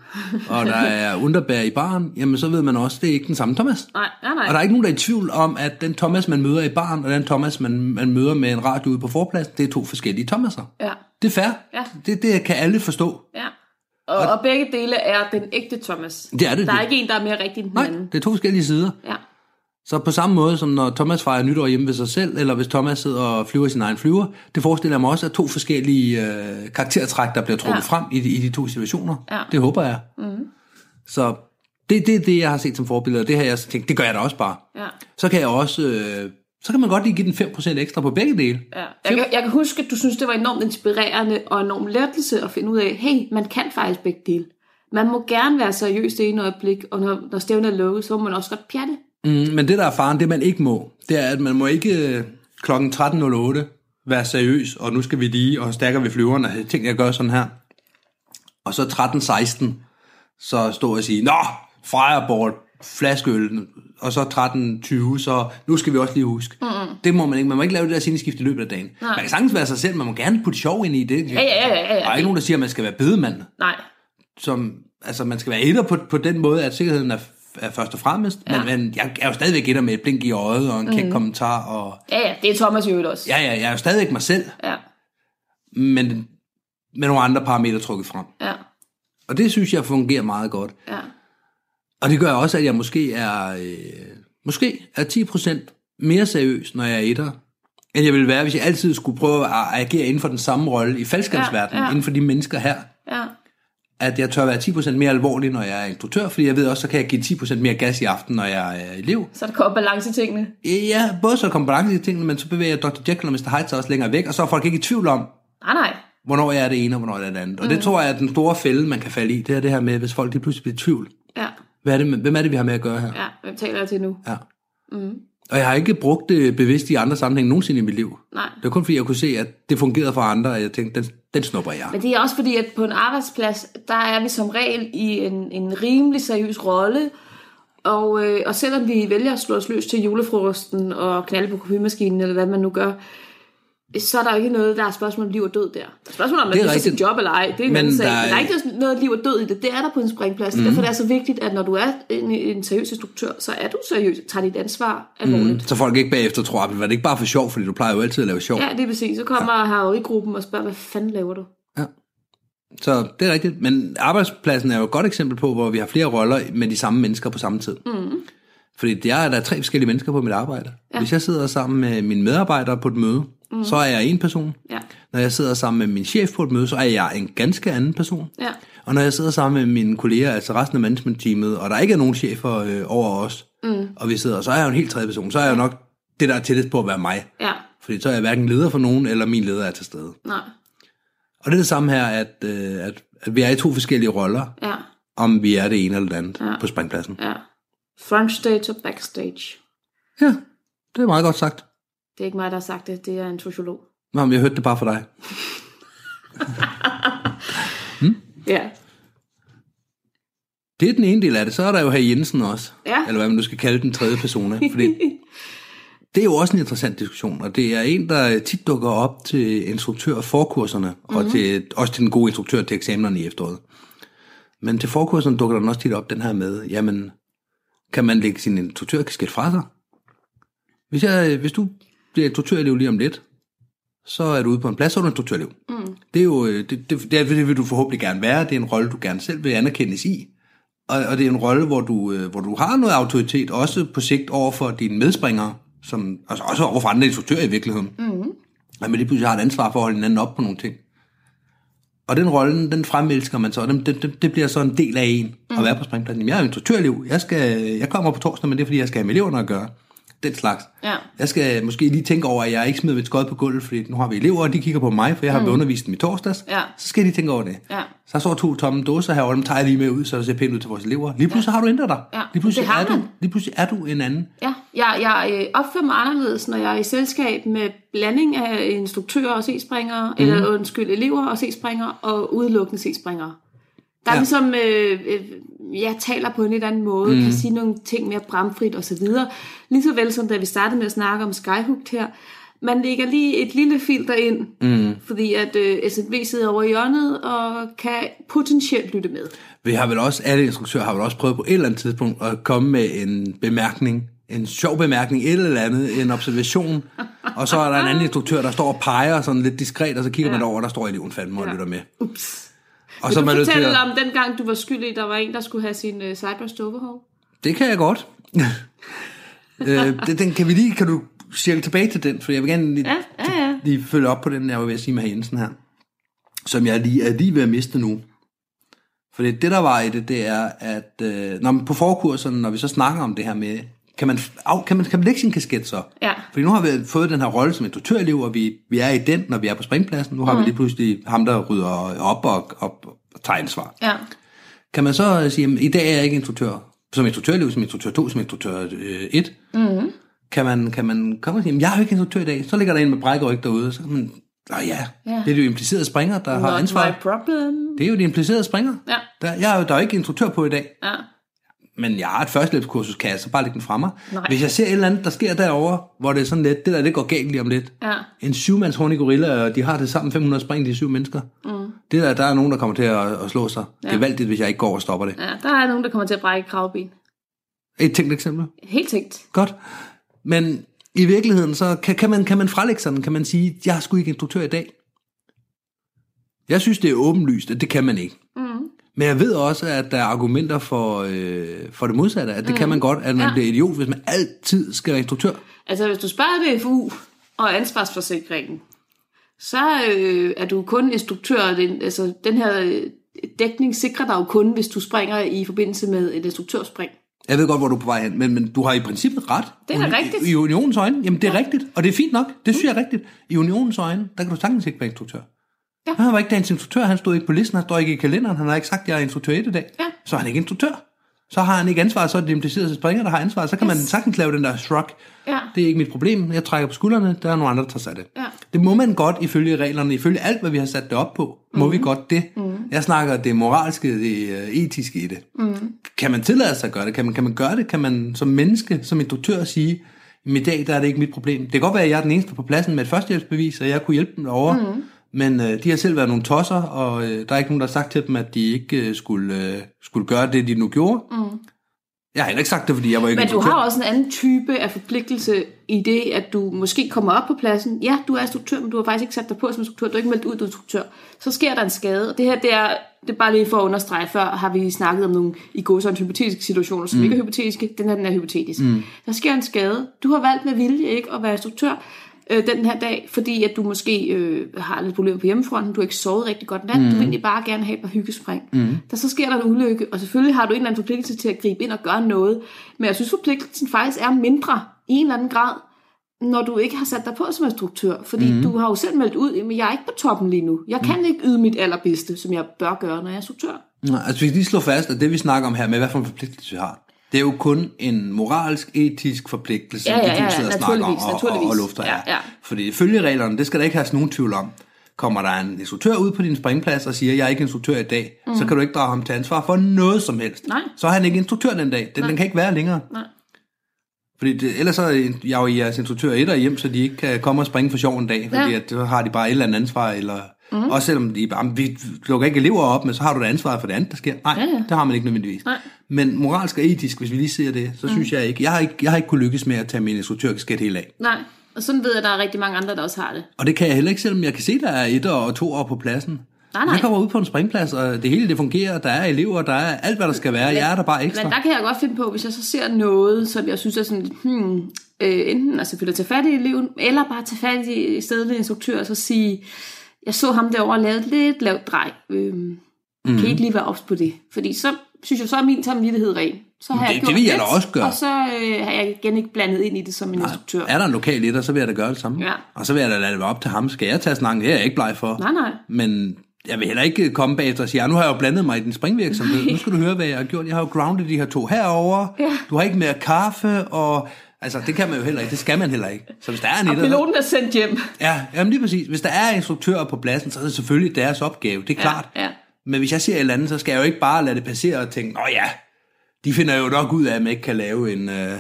og der er underbær i baren, jamen så ved man også, det er ikke den samme Thomas. nej, nej, nej. Og der er ikke nogen, der er i tvivl om, at den Thomas, man møder i baren, og den Thomas, man, man møder med en radio ude på forpladsen, det er to forskellige Thomaser. Ja, Det er fair. Ja. Det, det kan alle forstå. ja. Og, og begge dele er den ægte Thomas. Det er det. Der er Det- ikke en, der er mere rigtig end den Nej, anden. det er to forskellige sider. Ja, Så på samme måde som når Thomas fejrer nytår hjemme ved sig selv, eller hvis Thomas sidder og flyver sin egen flyver, det forestiller jeg mig også, at to forskellige øh, karaktertræk, der bliver trukket Ja. frem i de, i de to situationer. Ja. Det håber jeg. Mm. Så det, det er det, jeg har set som forbillede, og det har jeg tænkt, det gør jeg da også bare. Ja. Så kan jeg også, øh, så kan man godt lige give den 5% ekstra på begge dele. Ja. Jeg, kan, jeg kan huske, at du synes, det var enormt inspirerende og enormt lettelse at finde ud af, hey, man kan faktisk begge dele. Man må gerne være seriøs det ene øjeblik, og når, når stævnet er lukket, så må man også godt pjatte. Mm, men det, der er faren, det man ikke må, det er, at man må ikke øh, kl. 13.08 være seriøs, og nu skal vi lige, og stærker vi flyverne, og tænk, jeg gør sådan her. Og så 13.16, så stå og sige, Nå, fireball, flaskeøl, og så 13.20, så nu skal vi også lige huske. Mm-hmm. Det må man ikke. Man må ikke lave det der sindeskift i løbet af dagen. Nej. Man kan sagtens være sig selv, man må gerne putte sjov ind i det. Ja, ja, ja, ja, ja. Der er ikke nogen, der siger, at man skal være bedemand. Nej. Som, altså, man skal være etter på, på den måde, at sikkerheden er, er først og fremmest. Ja. Men, men jeg er jo stadigvæk etter med et blink i øjet og en kæk mm. kommentar. Og, Ja, ja, det er Thomas øvrigt også. ja, ja, jeg er jo stadigvæk mig selv, Ja, men med nogle andre parametre trukket frem. ja, Og det synes jeg fungerer meget godt. ja. Og det gør også, at jeg måske er, øh, måske er 10% mere seriøs, når jeg er etter, end jeg ville være, hvis jeg altid skulle prøve at agere inden for den samme rolle i ja, ja. ja. inden for de mennesker her. ja. At jeg tør være 10% mere alvorlig, når jeg er instruktør, fordi jeg ved også, så kan jeg give 10% mere gas i aften, når jeg er elev. Så der kommer balance i tingene. Ja, både så kommer balance i tingene, men så bevæger Dr. Jekyll og Mr. Hyde sig også længere væk, og så er folk ikke i tvivl om, Nej, nej. hvornår jeg er det ene, og hvornår jeg er det andet. Og det tror jeg er den store fælde, man kan falde i. Det er det her med, hvis folk lige pludselig bliver i tvivl. Ja, Hvad er det, hvem er det, vi har med at gøre her? ja. Hvem taler jeg til nu? Ja. Mm. Og jeg har ikke brugt det bevidst i andre sammenhæng nogensinde i mit liv. Nej. Det var kun fordi, jeg kunne se, at det fungerede for andre, og jeg tænkte, den, den snupper jeg. Men det er også fordi, at på en arbejdsplads, der er vi som regel i en, en rimelig seriøs rolle. Og, øh, og selvom vi vælger at slå os løs til julefrokosten og knalde på kopimaskinen, eller hvad man nu gør, så er der jo ikke noget, der er spørgsmål om liv og død der. Der er spørgsmål om, man Det er sit job eller ej. Det er en Men anden sag. der er- der er ikke noget liv og død i det. Det er der på en springplads. Mm. Derfor er det så vigtigt, at når du er en, en seriøs instruktør, så er du seriøs. Tag dit ansvar alvorligt. Mm. Så folk ikke bagefter tror, at var det ikke bare for sjov, fordi du plejer jo altid at lave sjov. Ja, det er præcis. Så kommer ja. haverigruppen og spørger, hvad fanden laver du? Ja. Så det er rigtigt. Men arbejdspladsen er jo et godt eksempel på, hvor vi har flere roller med de samme mennesker på samme tid. Mm. Fordi jeg er der er tre forskellige mennesker på mit arbejde. Ja. Hvis jeg sidder sammen med mine medarbejdere på et møde, mm. så er jeg en person. Ja. Når jeg sidder sammen med min chef på et møde, så er jeg en ganske anden person. Ja. Og når jeg sidder sammen med mine kolleger, altså resten af managementteamet, og der ikke er nogen chefer øh, over os, mm. og vi sidder, så er jeg jo en helt tredje person. Så er jeg jo nok det, der er tættest på at være mig. Ja. Fordi så er jeg hverken leder for nogen, eller min leder er til stede. Nej. Og det er det samme her, at, øh, at, at vi er i to forskellige roller, Ja. om vi er det ene eller det andet Ja. på springpladsen. Ja. Frontstage og backstage. Ja, det er meget godt sagt. Det er ikke mig, der har sagt det. Det er en sociolog. Nå, men jeg hørte det bare for dig. Ja. Det er den ene del af det. Så er der jo her Jensen også. Ja. Eller hvad man nu skal kalde den tredje persona. Fordi det er jo også en interessant diskussion, og det er en, der tit dukker op til instruktør forkurserne, mm-hmm. og til, også til den gode instruktør til eksamenerne i efteråret. Men til forkurserne dukker den også tit op, den her med, jamen, kan man lægge sin instruktørkasket fra sig? Hvis, jeg, hvis du bliver instruktørelev lige om lidt, så er du ude på en plads, så er du instruktørelev. Mm. Det er jo, øh, det, det, det, det vil du forhåbentlig gerne være, det er en rolle, du gerne selv vil anerkendes i, og, og det er en rolle, hvor du, øh, hvor du har noget autoritet, også på sigt over for dine medspringere, som, altså også over for andre instruktører i virkeligheden. Mm. Man lige pludselig har et ansvar for at holde hinanden op på nogle ting. Og den rolle, den fremelsker man så, og den, det, det, det bliver så en del af en mm. at være på springpladsen. Jamen, jeg er instruktørelev, jeg, skal, jeg kommer på torsdag, men det er fordi, jeg skal have med eleverne at gøre. Den slags. Ja. Jeg skal måske lige tænke over, at jeg ikke smider mit skod på gulvet, fordi nu har vi elever, og de kigger på mig, for jeg har mm. undervist dem i torsdags. Ja. Så skal de tænke over det. Ja. Så står to tomme dåser herovre, dem tager jeg lige med ud, så det ser pænt ud til vores elever. Lige pludselig ja. har du ændret dig. Ja, Lige pludselig, er du, lige pludselig er du en anden. Ja, jeg, jeg øh, opfører mig anderledes, når jeg er i selskab med blanding af instruktører og C-springere, mm. eller undskyld, elever og C-springere, og udelukkende C-springere. Der er ja. Ja. ligesom, øh, øh, jeg taler på en lidt anden måde, mm. kan sige nogle ting mere bramfrit og så videre. Lige så vel som da vi startede med at snakke om Skyhooked her, man lægger lige et lille filter ind, mm. fordi at øh, SNV sidder over i hjørnet og kan potentielt lytte med. Vi har vel også, alle instruktører har vel også prøvet på et eller andet tidspunkt at komme med en bemærkning, en sjov bemærkning, et eller andet, en observation, og så er der en anden instruktør, der står og peger sådan lidt diskret, og så kigger ja. man over, og der står eleven fandme og Ja. lytter med. Ups. Og så du fortælle at, om den gang, du var skyldig, der var en, der skulle have sin øh, overhaul? det kan jeg godt. øh, det, den kan vi lige, kan du cirkle tilbage til den, for jeg vil gerne lige, Ja, ja, ja. lige følge op på den, jeg var ved at sige med Jensen her, som jeg lige er lige ved at miste nu. For det, der var i det, det er, at øh, når man på forkurserne, når vi så snakker om det her med, kan man, af, kan man, kan man lægge sin kasket så? Ja. Fordi nu har vi fået den her rolle som instruktørelev, og vi, vi er i den, når vi er på springpladsen. Nu har mm. vi lige pludselig ham, der rydder op og, op og tager ansvar. Ja. Kan man så sige, at i dag er jeg ikke instruktør, som instruktørelev, som instruktør 2, som instruktør 1? Mm. Kan man, kan man komme og sige, at jeg er jo ikke instruktør i dag. Så ligger der en med brækkeryg derude, så kan man, Nå ja, Ja. det er jo implicerede springer, der har Not ansvar. my problem. Det er jo de implicerede springer. Ja. Der, jeg er jo, der er jo ikke instruktør på i dag, Ja. Men jeg har et førsteløbskursus, kan jeg så bare lægge den fra mig. Nej. Hvis jeg ser et eller andet, der sker derovre, hvor det er sådan lidt, det der, det går galt lige om lidt. Ja. En syvmands hornig gorilla, og de har det sammen 500 spring, de syv mennesker. Mm. Det der, der er nogen, der kommer til at, at slå sig. Ja. Det er valgt, hvis jeg ikke går og stopper det. ja. Der er nogen, der kommer til at brække kravben. Et tænkt eksempel. Helt tænkt. Godt. Men i virkeligheden, så kan, kan, man, kan man frelægge sådan, kan man sige, jeg er sgu ikke instruktør i dag. Jeg synes, det er åbenlyst, at det kan man ikke. Mm. Men jeg ved også, at der er argumenter for, øh, for det modsatte, at det mm. kan man godt, at man ja. Bliver idiot, hvis man altid skal være instruktør. Altså, hvis du spørger DFU og ansvarsforsikringen, så øh, er du kun instruktør. Den, altså, den her øh, dækning sikrer dig jo kun, hvis du springer i forbindelse med et instruktørspring. Jeg ved godt, hvor du er på vej hen, men, men du har i princippet ret. Det er da rigtigt. I unionens øjne, jamen det er ja. rigtigt, og det er fint nok, det synes jeg er rigtigt. I unionens øjne, der kan du sagtens ikke være instruktør. Ja. Han var ikke dagens instruktør, han stod ikke på listen, han står ikke i kalenderen, han har ikke sagt, at jeg er instruktør i dag. Ja. Så er han ikke instruktør. Så har han ikke ansvar, så er det de implicerede springer, der har ansvar. Så kan yes. man sagtens lave den der shrug. Ja. Det er ikke mit problem, jeg trækker på skuldrene, der er nogle andre, der tager sig det. Ja. Det må man godt ifølge reglerne, ifølge alt, hvad vi har sat det op på, må Mhm. vi godt det. Mm. Jeg snakker det moralske, det øh, etiske i det. Mm. Kan man tillade sig at gøre det? Kan man, kan man gøre det? Kan man som menneske, som instruktør sige, "Jamen, i dag der er det ikke mit problem. Det kan godt være, at jeg er den eneste på pladsen med et førstehjælpsbevis, og jeg kunne hjælpe dem derovre. Mm. Men øh, de har selv været nogle tosser, og øh, der er ikke nogen, der har sagt til dem, at de ikke øh, skulle, øh, skulle gøre det, de nu gjorde. Mm. Jeg har heller ikke sagt det, fordi jeg var ikke Men du har også en anden type af forpligtelse i det, at du måske kommer op på pladsen. Ja, du er instruktør, men du har faktisk ikke sat dig på som instruktør. Du har ikke meldt ud, du er instruktør. Så sker der en skade. Og det her, det er, det er bare lige for at understrege. Før har vi snakket om nogle i går sådan hypotetiske situationer, som mm. ikke er hypotetiske. Den her, den er hypotetisk. Mm. Der sker en skade. Du har valgt med vilje ikke at være instruktør øh, den her dag, fordi at du måske øh, har lidt problemer på hjemmefronten, du har ikke sovet rigtig godt nat, mm. du vil egentlig bare gerne have et par hyggespring. Mm. Der så sker der en ulykke, og selvfølgelig har du en eller anden forpligtelse til at gribe ind og gøre noget, men jeg synes forpligtelsen faktisk er mindre i en eller anden grad, når du ikke har sat dig på som instruktør, fordi mm. du har jo selv meldt ud, at jeg er ikke på toppen lige nu. Jeg kan ikke yde mit allerbedste, som jeg bør gøre, når jeg er instruktør. Nej, altså vi kan lige slå fast, at det vi snakker om her med, hvad for en forpligtelse vi har, det er jo kun en moralsk, etisk forpligtelse, Ja, ja, det du ja, sidder og snakker om og, og, og lufter. Ja, ja. Fordi ifølge reglerne, det skal der ikke have nogen tvivl om. Kommer der en instruktør ud på din springplads og siger, jeg er ikke instruktør i dag, mm. så kan du ikke drage ham til ansvar for noget som helst. Nej. Så er han ikke instruktør den dag. Den, den kan ikke være længere. Nej. Fordi det, ellers så er jeg jo i jeres instruktør et hjem, så de ikke kan komme og springe for sjov en dag, fordi Ja. at, så har de bare et eller andet ansvar, eller mm. også selvom de bare, vi lukker ikke elever op, men så har du da ansvar for det andet, der sker. Nej, Ja, ja. det har man ikke nødvendigvis. Nej. Men moralsk og etisk, hvis vi lige ser det, så mm. synes jeg ikke, jeg har ikke, jeg har ikke kunne lykkes med at tage min instruktørkasket helt af. Nej, og sådan ved jeg, at der er rigtig mange andre, der også har det. Og det kan jeg heller ikke, selvom jeg kan se, der er et og to år på pladsen. Nej, nej. Jeg kommer ud på en springplads, og det hele det fungerer, der er elever, der er alt, hvad der skal være. Jeg er der bare ekstra. Men der kan jeg godt finde på, hvis jeg så ser noget, som jeg synes er sådan, hmm, øh, enten altså selvfølgelig tage fat i eleven, eller bare tage fat i stedlig instruktør, og så sige, jeg så ham derovre lave et lidt lavt drej. Øh, mm. Kan I ikke lige være ops på det? Fordi så synes jeg, så er min samvittighed ren. Så har Det- jeg det gjort vil jeg da også gøre. Og så øh, har jeg igen ikke blandet ind i det som en instruktør. Er der en lokal etter, så vil jeg da gøre det samme. Ja. Og så vil jeg da lade det være op til ham. Skal jeg tage snakken? Det er jeg ikke bleg for. Nej, nej. Men jeg vil heller ikke komme bagefter og sige, ja, nu har jeg jo blandet mig i din springvirksomhed. Nu skal du høre, hvad jeg har gjort. Jeg har jo grounded de her to herover. Ja. Du har ikke mere kaffe, og altså, det kan man jo heller ikke. Det skal man heller ikke. Så hvis der er en Og etter, piloten er sendt hjem. Ja, jamen lige præcis. Hvis der er instruktører på pladsen, så er det selvfølgelig deres opgave. Det er klart. Ja, ja. Men hvis jeg ser et eller andet, så skal jeg jo ikke bare lade det passere og tænke, nå ja, de finder jo nok ud af, at man ikke kan lave en, øh,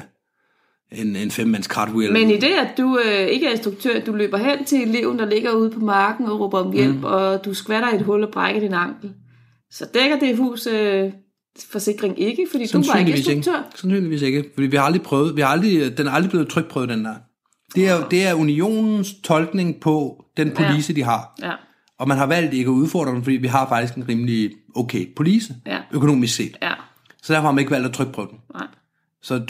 en, en femmands cartwheel. Men i det, at du øh, ikke er instruktør, du løber hen til eleven, der ligger ude på marken og råber om hjælp, mm. og du skvatter i et hul og brækker din ankel, så dækker det hus øh, forsikring ikke, fordi du var ikke instruktør. ikke. Sandsynligvis ikke. Fordi vi har aldrig prøvet, vi har aldrig, den er aldrig blevet trykprøvet, den der. Det er, det er unionens tolkning på den police, ja. de har. Ja. Og man har valgt ikke at udfordre den, fordi vi har faktisk en rimelig okay police, Ja. økonomisk set. Ja. Så derfor har man ikke valgt at trykprøve den. Nej. Så,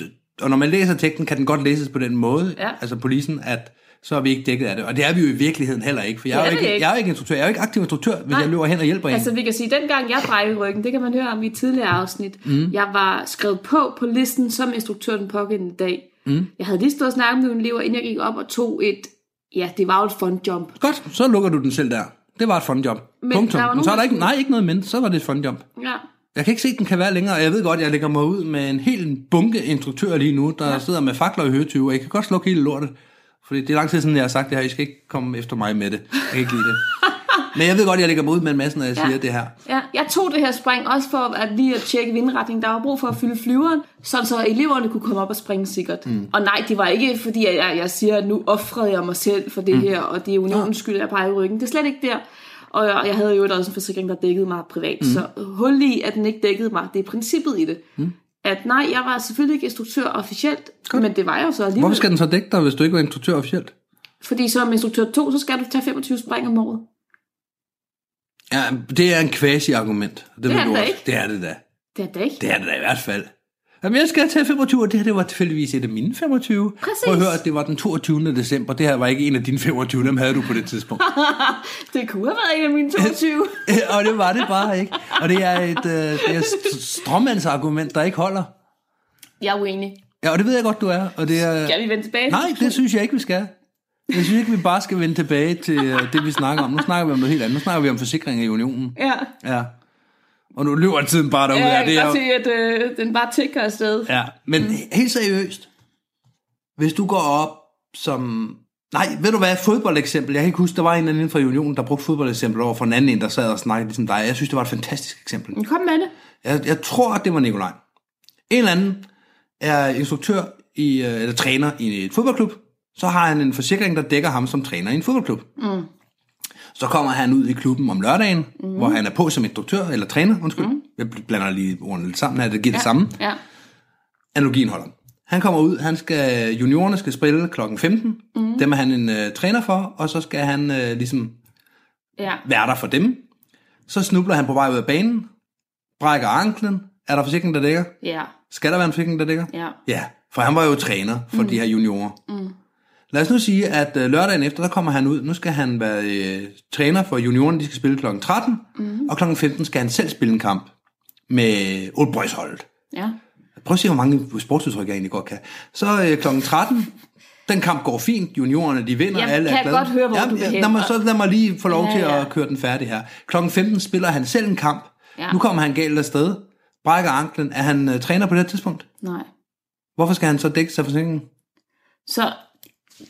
og når man læser teksten, kan den godt læses på den måde, Ja. altså polisen, at så er vi ikke dækket af det. Og det er vi jo i virkeligheden heller ikke, for jeg Det er, er ikke, ikke. jeg er jo ikke instruktør. Jeg er jo ikke aktiv instruktør, hvis Nej. jeg løber hen og hjælper en. Altså vi kan sige, at dengang jeg brækkede ryggen, det kan man høre om i et tidligere afsnit, mm. jeg var skrevet på på listen som instruktør den pågældende dag. Mm. Jeg havde lige stået og snakket med nogle elever, inden jeg gik op og tog et, ja, det var jo et fun jump. Godt, så lukker du den selv der. Det var et job. Men Punktum. der var Men så er der ikke, nej, ikke noget men, så var det et job. Ja. Jeg kan ikke se, at den kan være længere, og jeg ved godt, at jeg lægger mig ud med en hel bunke instruktører lige nu, der ja. sidder med fakler i høretyve, og jeg kan godt slukke hele lortet. Fordi det er lang tid siden, jeg har sagt det her, I skal ikke komme efter mig med det. Jeg kan ikke lide det. Men jeg ved godt, at jeg lægger mig ud med en masse, når jeg Ja. siger det her. Ja, jeg tog det her spring også for at lige at tjekke vindretning. Der var brug for at fylde flyveren, sådan så eleverne kunne komme op og springe sikkert. Mm. Og nej, det var ikke fordi, at jeg, jeg siger, at nu offrede jeg mig selv for det mm. her, og det er unionens skyld, at jeg peger i ryggen. Det er slet ikke der. Og jeg, jeg havde jo også en forsikring, der dækkede mig privat. Mm. Så hul i, at den ikke dækkede mig, det er princippet i det. Mm. At nej, jeg var selvfølgelig ikke instruktør officielt, Godt. men det var jeg jo så alligevel. Hvorfor skal den så dække dig, hvis du ikke var instruktør officielt? Fordi som instruktør 2, så skal du tage 25 spring om året. Ja, det er en quasi-argument. Det, ved er det da ikke. Det er det da. Det er det ikke. Det er det da i hvert fald. Jamen, jeg skal tage 25, og det her det var tilfældigvis et af mine 25. Præcis. Prøv at høre, det var den 22. december. Det her var ikke en af dine 25, dem havde du på det tidspunkt. Det kunne have været en af mine 22. og det var det bare ikke. Og det er et øh, det er et stråmandsargument, der ikke holder. jeg er uenig. Ja, og det ved jeg godt, du er. Og det er... Skal vi vende tilbage? Nej, det synes jeg ikke, vi skal. Jeg synes ikke, vi bare skal vende tilbage til øh, det, vi snakker om. Nu snakker vi om noget helt andet. Nu snakker vi om forsikring i unionen. Ja. Ja. Og nu løber tiden bare derude. Ja, jeg det kan er, godt se, at øh, den bare tigger afsted. ja. Men helt seriøst. Hvis du går op som... Nej, ved du hvad? Fodboldeksempel. Jeg kan ikke huske, der var en anden fra unionen, der brugte fodboldeksempel over for en anden en, der sad og snakkede ligesom dig. Jeg synes, det var et fantastisk eksempel. Kom med det. Jeg, jeg tror, at det var Nikolaj. En eller anden er instruktør i, øh, eller træner i et fodboldklub. Så har han en forsikring, der dækker ham som træner i en fodboldklub. Mm. Så kommer han ud i klubben om lørdagen, mm. hvor han er på som instruktør, eller træner, undskyld. Mm. Jeg blander lige ordene lidt sammen her, det giver ja. det samme. Ja. Analogien holder. Han kommer ud, han skal, juniorerne skal spille klokken 15. Mm. Dem er han en øh, træner for, og så skal han øh, ligesom Ja. være der for dem. Så snubler han på vej ud af banen, brækker anklen. Er der forsikring, der dækker? Ja. Skal der være en forsikring, der dækker? Ja. Ja, for han var jo træner for mm. de her juniorer. Mm. Lad os nu sige, at øh, lørdagen efter, der kommer han ud. Nu skal han være øh, træner for juniorerne, de skal spille kl. 13. Mm. Og kl. 15 skal han selv spille en kamp med Old Boys holdet. Ja. Prøv at se, hvor mange sportsudtryk jeg egentlig godt kan. Så øh, kl. 13, den kamp går fint, juniorerne de vinder, Jeg alle er kan glade. godt høre, hvor du vil lad mig, så lad mig lige få lov Ja, til at ja. køre den færdig her. Klokken 15 spiller han selv en kamp. Ja. Nu kommer han galt afsted. Brækker anklen. Er han øh, træner på det tidspunkt? Nej. Hvorfor skal han så dække sig forsikringen? Så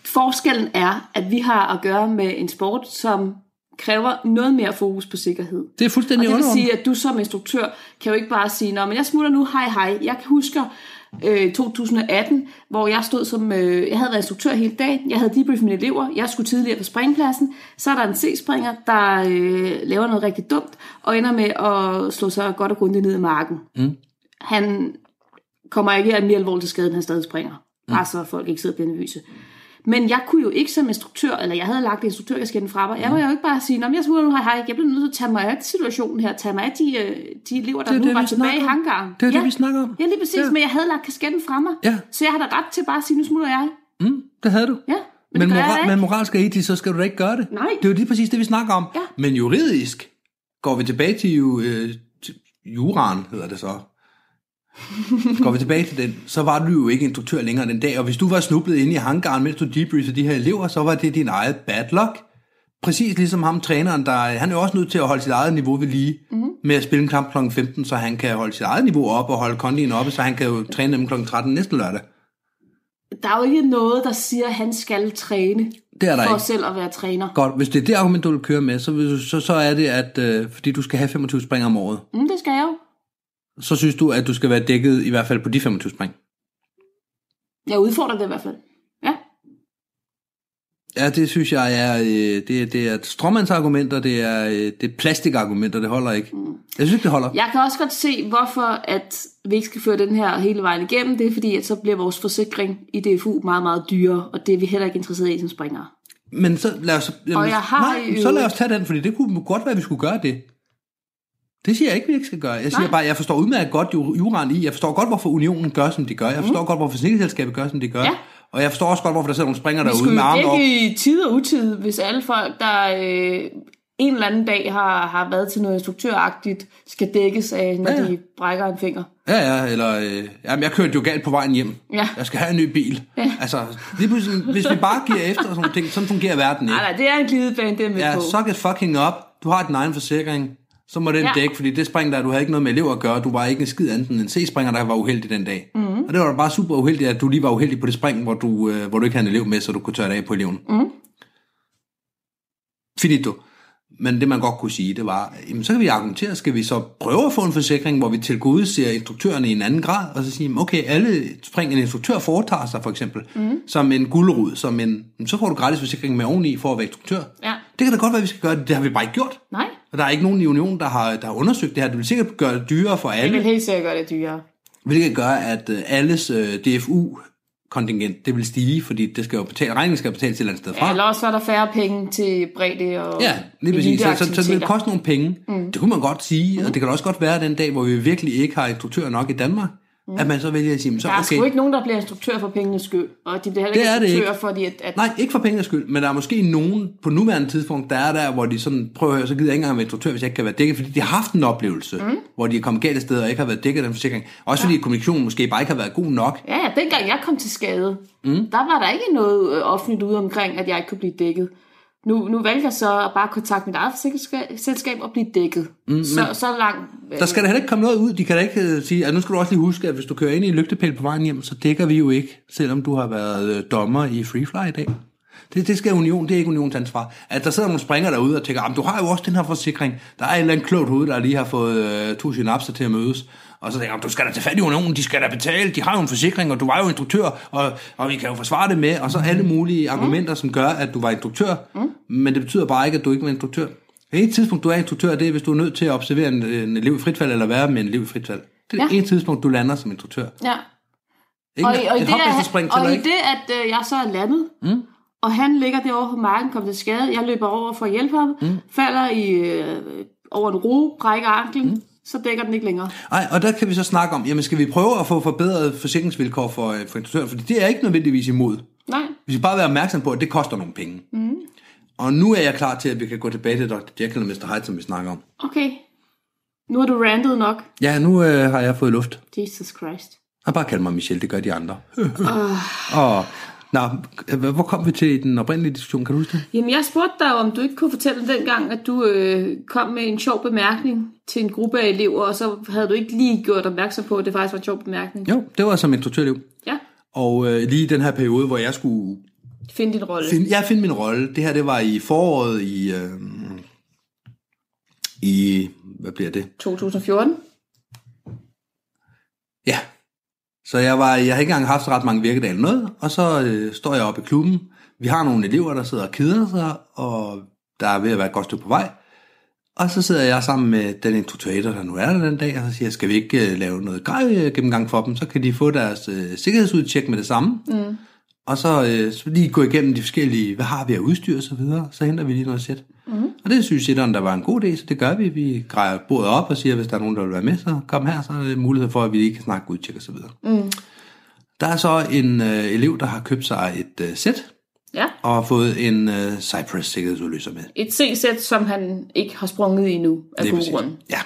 forskellen er, at vi har at gøre med en sport, som kræver noget mere fokus på sikkerhed. Det er Og fuldstændig det vil sige, at du som instruktør kan jo ikke bare sige, Nå, men jeg smutter nu, hej hej. Jeg kan huske øh, 2018, hvor jeg stod som, øh, jeg havde været instruktør hele dagen, jeg havde debriefet mine elever, jeg skulle tidligere på springpladsen, så er der en C-springer, der øh, laver noget rigtig dumt, og ender med at slå sig godt og grundigt ned i marken. Mm. Han kommer ikke mere alvorligt til skade, end han stadig springer. Bare så folk ikke sidder og bliver nervøse. Men jeg kunne jo ikke som instruktør, eller jeg havde lagt instruktørkasketten fra mig, jeg var jo ikke bare sige, men jeg smutter nu, hej, hej, jeg bliver nødt til at tage mig af situationen her, tage mig af de, øh, de elever, der Det nu det, var tilbage i hangaren. Det er ja. det, vi snakker om. Ja, lige præcis, Ja. men jeg havde lagt kasketten fra mig. Ja. Så jeg har da ret til bare at sige, nu smutter jeg. Mm, det havde du. Ja, men, Men, moral, men moralsk og etisk, så skal du da ikke gøre det. Nej. Det er jo lige præcis det, vi snakker om. Ja. Men juridisk går vi tilbage til, øh, til juraen, hedder det så. Går vi tilbage til den, så var du jo ikke instruktør længere den dag. Og hvis du var snublet inde i hangaren, mens du debriefede de her elever, så var det din eget bad luck. Præcis ligesom ham, træneren, der, han er jo også nødt til at holde sit eget niveau ved lige Mhm. mm. med at spille en kamp kl. 15, så han kan holde sit eget niveau op og holde kondien oppe, så han kan jo træne dem kl. 13 næste lørdag. Der er jo ikke noget, der siger, at han skal træne Det er der for ikke. selv at være træner. Godt, hvis det er det argument, du vil køre med, så, så, så er det, at øh, fordi du skal have 25 spring om året, Mm, det skal jeg jo. Så synes du, at du skal være dækket i hvert fald på de 25 spring. Jeg udfordrer det i hvert fald. Ja. Ja, det synes jeg er, øh, det, det er et stråmandsargument, og det er, øh, det er plastikargument, og det holder ikke. Jeg synes ikke, det holder. Jeg kan også godt se, hvorfor at vi ikke skal føre den her hele vejen igennem. Det er fordi, at så bliver vores forsikring i DFU meget, meget dyrere, og det er vi heller ikke interesseret i som springere. Men så lad os, jamen, jeg har nej, i så lad øvrigt- os tage den, fordi det kunne godt være, at vi skulle gøre det. Det siger jeg ikke, vi ikke skal gøre. Jeg siger Nej. bare, jeg forstår udmærket godt ju- juraen i. Jeg forstår godt, hvorfor unionen gør, som de gør. Jeg forstår godt, hvorfor forsikringsselskabet gør, som de gør. Ja. Og jeg forstår også godt, hvorfor der sidder nogle springer Vi derude med jo armene op. ikke i tid og utid, hvis alle folk, der øh, en eller anden dag har, har været til noget instruktøragtigt, skal dækkes af, når Ja, ja, ja. de brækker en finger. Ja, ja, eller... Øh, jamen, jeg kørte jo galt på vejen hjem. Ja. Jeg skal have en ny bil. Ja. Altså, lige pludselig, hvis vi bare giver efter og sådan nogle ting, sådan fungerer verden ikke. Nej, nej, det er en glidebane, det er med Ja, på. suck it fucking up. Du har din egen forsikring. Så må den Ja. dække, fordi det spring der, du havde ikke noget med elever at gøre. Du var ikke en skid andet end en C-springer, der var uheldig den dag. Mm. Og det var bare super uheldigt, at du lige var uheldig på det spring, hvor du, øh, hvor du ikke havde en elev med, så du kunne tørre det af på eleven. Mhm. Finito. Men det man godt kunne sige, det var, jamen, så kan vi argumentere, skal vi så prøve at få en forsikring, hvor vi tilgodeser instruktørerne i en anden grad, og så sige, okay, alle spring, en instruktør foretager sig for eksempel, mm. som en guldrod, som en, så får du gratis forsikring med oveni for at være instruktør. Ja. Det kan da godt være, vi skal gøre det. Det har vi bare ikke gjort. Nej, Og der er ikke nogen i unionen, der har, der har undersøgt det her. Det vil sikkert gøre det dyrere for det vil alle, helt sikkert gøre det dyrere. hvilket gør, at øh, alles øh, DFU-kontingent, det vil stige, fordi det skal jo betale, regningen skal betales til et eller andet sted fra. Ja, eller også var der færre penge til bredde og Ja, lige præcis. Så, så, så det vil koste nogle penge. Mm. Det kunne man godt sige, mm. og det kan da også godt være den dag, hvor vi virkelig ikke har instruktører nok i Danmark, mm. at man så vælger at sige, så Der er okay, sgu ikke nogen, der bliver instruktør for pengenes skyld, og de bliver heller ikke det instruktører, ikke. fordi at, at Nej, ikke for pengenes skyld, men der er måske nogen på nuværende tidspunkt, der er der, hvor de sådan, prøver at høre, så gider jeg ikke engang være instruktør, hvis jeg ikke kan være dækket, fordi de har haft en oplevelse, mm. hvor de er kommet galt af sted og ikke har været dækket af den forsikring. Også fordi kommunikationen måske bare ikke har været god nok. Ja, ja, dengang jeg kom til skade, mm. der var der ikke noget øh, offentligt ude omkring, at jeg ikke kunne blive dækket. Nu, nu valgte jeg så at bare kontakte mit eget forsikringsselskab og blive dækket. Mm, så, så langt... øh, Der skal da heller ikke komme noget ud. De kan da ikke øh, sige, at nu skal du også lige huske, at hvis du kører ind i en lygtepæl på vejen hjem, så dækker vi jo ikke, selvom du har været øh, dommer i Freefly i dag. Det, det skal union, det er ikke unions ansvar. At der sidder nogle springer derude og tænker, "Jamen, du har jo også den her forsikring. Der er en eller anden klogt hoved, der lige har fået øh, to synapser til at mødes. Og så tænker jeg, du skal da tage fat i unionen, de skal da betale, de har jo en forsikring, og du var jo instruktør, og, og vi kan jo forsvare det med, og så alle mulige argumenter, som gør, at du var instruktør, mm. men det betyder bare ikke, at du ikke var instruktør. Et tidspunkt, du er instruktør, det er, hvis du er nødt til at observere en, en elev i fritfald, eller være med en elev i fritfald. Det er Ja. ja. et tidspunkt, du lander som instruktør. Ja. Ikke Og, i- og, i et det, at, og i det, at øh, jeg så er landet, mm. og han ligger derovre på marken, kom til skade, jeg løber over for at hjælpe ham, mm. falder i, øh, over en ro, brækker anklen, mm. Så dækker den ikke længere. Ej, og der kan vi så snakke om, jamen skal vi prøve at få forbedret forsikringsvilkår for, øh, for instruktører, fordi det er ikke nødvendigvis imod. Nej. Vi skal bare være opmærksom på, at det koster nogle penge. Mm. Og nu er jeg klar til, at vi kan gå tilbage til Dr. Jekyll og Mr. Hyde, som vi snakker om. Okay. Nu har du randet nok. Ja, nu øh, har jeg fået luft. Jesus Christ. Og bare kald mig Michelle, det gør de andre. og, nå, hvor kom vi til den oprindelige diskussion, kan du huske det? Jamen, jeg spurgte dig, om du ikke kunne fortælle dengang, at du øh, kom med en sjov bemærkning til en gruppe af elever, og så havde du ikke lige gjort opmærksom på, at det faktisk var en sjov bemærkning. Jo, det var som instruktørliv. Ja, Og øh, lige i den her periode, hvor jeg skulle find din rolle. finde, jeg finde min rolle, det her det var i foråret i, øh, i, hvad bliver det? 2014. Ja. Så jeg, var, jeg har ikke engang haft ret mange virkedage eller noget, og så øh, står jeg oppe i klubben. Vi har nogle elever, der sidder og keder sig, og der er ved at være et godt stykke på vej. Og så sidder jeg sammen med den instruktør, der nu er der den dag, og så siger jeg, skal vi ikke øh, lave noget grej gennemgang for dem, så kan de få deres øh, sikkerhedsudtjek med det samme. Mm. Og så, øh, så lige gå igennem de forskellige, hvad har vi af udstyr og så videre, så henter vi lige noget sæt. Mm. Og det synes sitteren, der var en god idé, så det gør vi. Vi grejer bordet op og siger, hvis der er nogen, der vil være med, så kom her, så er det mulighed for, at vi lige kan snakke udtjek og så videre. Mm. Der er så en øh, elev, der har købt sig et øh, sæt, Ja, og har fået en øh, Cypress sikkerhedsudløser med. et C-sæt, som han ikke har sprunget i endnu, af gode grunde. Ja.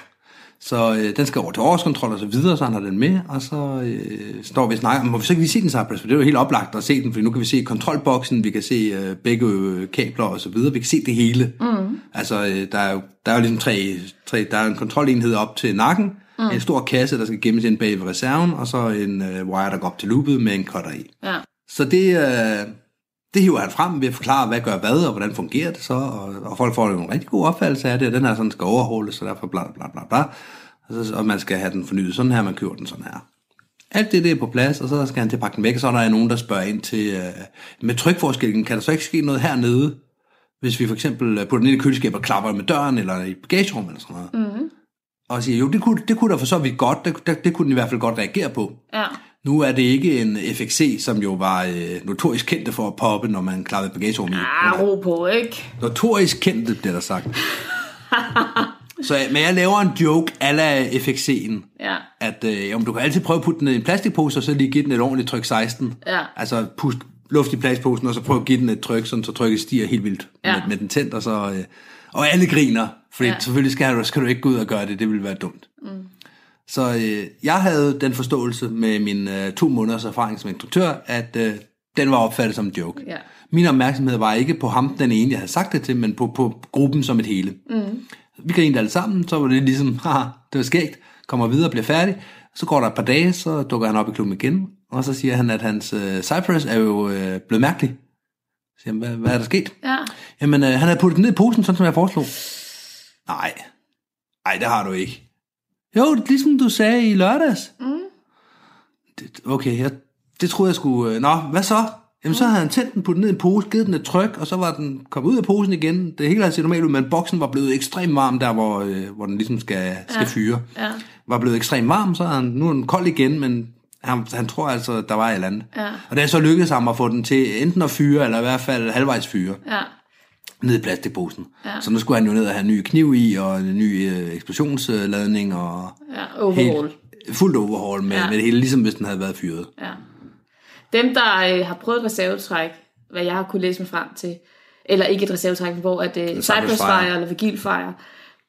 Så øh, den skal over til årskontrol og så videre, så han har den med, og så øh, står vi og snakker, må vi så ikke lige se den Cypress, for det er jo helt oplagt at se den, for nu kan vi se kontrolboksen, vi kan se øh, begge øh, kabler og så videre, vi kan se det hele. Mm. Altså, øh, der, er jo, der er jo ligesom tre, tre, der er en kontrolenhed op til nakken, mm. en stor kasse, der skal gemmes ind bag ved reserven, og så en øh, wire, der går op til loopet med en cutter i. Ja. Så det, øh, det hiver han frem ved at forklare, hvad gør hvad, og hvordan fungerer det så, og, og folk får jo en rigtig god opfattelse af det, og den her sådan skal overholdes, så derfor bla bla bla bla, og, så, og man skal have den fornyet sådan her, man køber den sådan her. Alt det, det er på plads, og så skal han til at pakke den væk, og så er der nogen, der spørger ind til, øh, med trykforskellen, kan der så ikke ske noget hernede, hvis vi for eksempel øh, putter den ind i køleskabet og klapper med døren, eller i bagagerummet, eller sådan noget. Mm-hmm. Og siger, jo, det kunne, det kunne da for så vidt godt, det, det, det kunne den i hvert fald godt reagere på. Ja. Nu er det ikke en FXC, som jo var øh, notorisk kendte for at poppe, når man klappede bagagerummet. Ah, ro på, ikke? Notorisk kendte, bliver der sagt. Så, men jeg laver en joke ala FXC'en, Ja. at øh, om du kan altid prøve at putte den i en plastikpose, og så lige give den et ordentligt tryk 16. Ja. Altså pust luft i plastposen, og så prøve at give den et tryk, sådan, så trykket stiger helt vildt Ja. med, med den tændt, og så... Øh, og alle griner, fordi Ja. ja. selvfølgelig skal du, skal du ikke gå ud og gøre det, det ville være dumt. Mm. Så øh, jeg havde den forståelse med min øh, to måneders erfaring som instruktør, at øh, den var opfattet som en joke. Ja. Min opmærksomhed var ikke på ham, den ene, jeg havde sagt det til, men på, på gruppen som et hele. Mm. Vi grinede alle sammen, så var det ligesom, haha, det var skægt, kommer videre og bliver færdig. Så går der et par dage, så dukker han op i klubben igen, og så siger han, at hans øh, Cypress er jo øh, blevet mærkelig. Så siger han, hvad, hvad er der sket? Ja. Jamen, øh, han havde puttet den ned i posen, sådan som jeg foreslog. Nej, nej, det har du ikke. Jo, det ligesom du sagde i lørdags. Mm. Det, okay, jeg, det troede jeg skulle... Øh, nå, hvad så? Jamen, så havde han tændt den, puttet den ned i en pose, givet den et tryk, og så var den kommet ud af posen igen. Det hele havde set normalt ud, men boksen var blevet ekstremt varm, der hvor, øh, hvor den ligesom skal, skal Ja. fyre. Ja. Var blevet ekstremt varm, så han, nu er den kold igen, men han, han tror altså, der var et eller andet. Ja. Og det er så lykkedes ham at få den til enten at fyre, eller i hvert fald halvvejs fyre Ja. Ned i plastikposen. Ja. Så nu skulle han jo ned og have en ny kniv i, og en ny øh, eksplosionsladning, og Ja. Overall. helt, fuldt overhaul med, Ja. med det hele, ligesom hvis den havde været fyret. Ja. Dem, der øh, har prøvet et reservetræk, hvad jeg har kunne læse mig frem til, eller ikke et reservetræk, hvor at, øh, Cypress Fire. Eller Vigil Fire,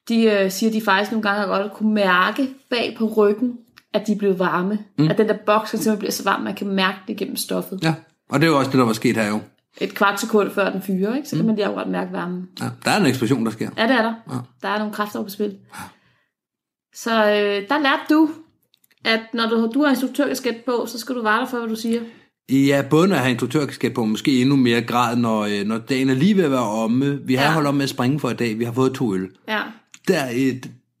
de øh, siger, at de faktisk nogle gange har godt kunne mærke bag på ryggen, at de blev varme. Mm. At den der boks simpelthen blive så varm, man kan mærke det gennem stoffet. Ja, og det er jo også det, der var sket her jo. Et kvart sekund før den fyrer, ikke? så kan man lige akkurat mærke varmen. Ja, der er en eksplosion, der sker. Ja, det er der. Ja. Der er nogle kræfter på spil. Så øh, der lærte du, at når du, du har instruktørkasket på, så skal du vare dig for, hvad du siger. Ja, både når jeg har instruktørkasket på, måske endnu mere grad, når, øh, når dagen er lige ved at være omme. Vi har Ja. ja. holdt op med at springe for i dag, vi har fået to øl. Ja, Der, øh,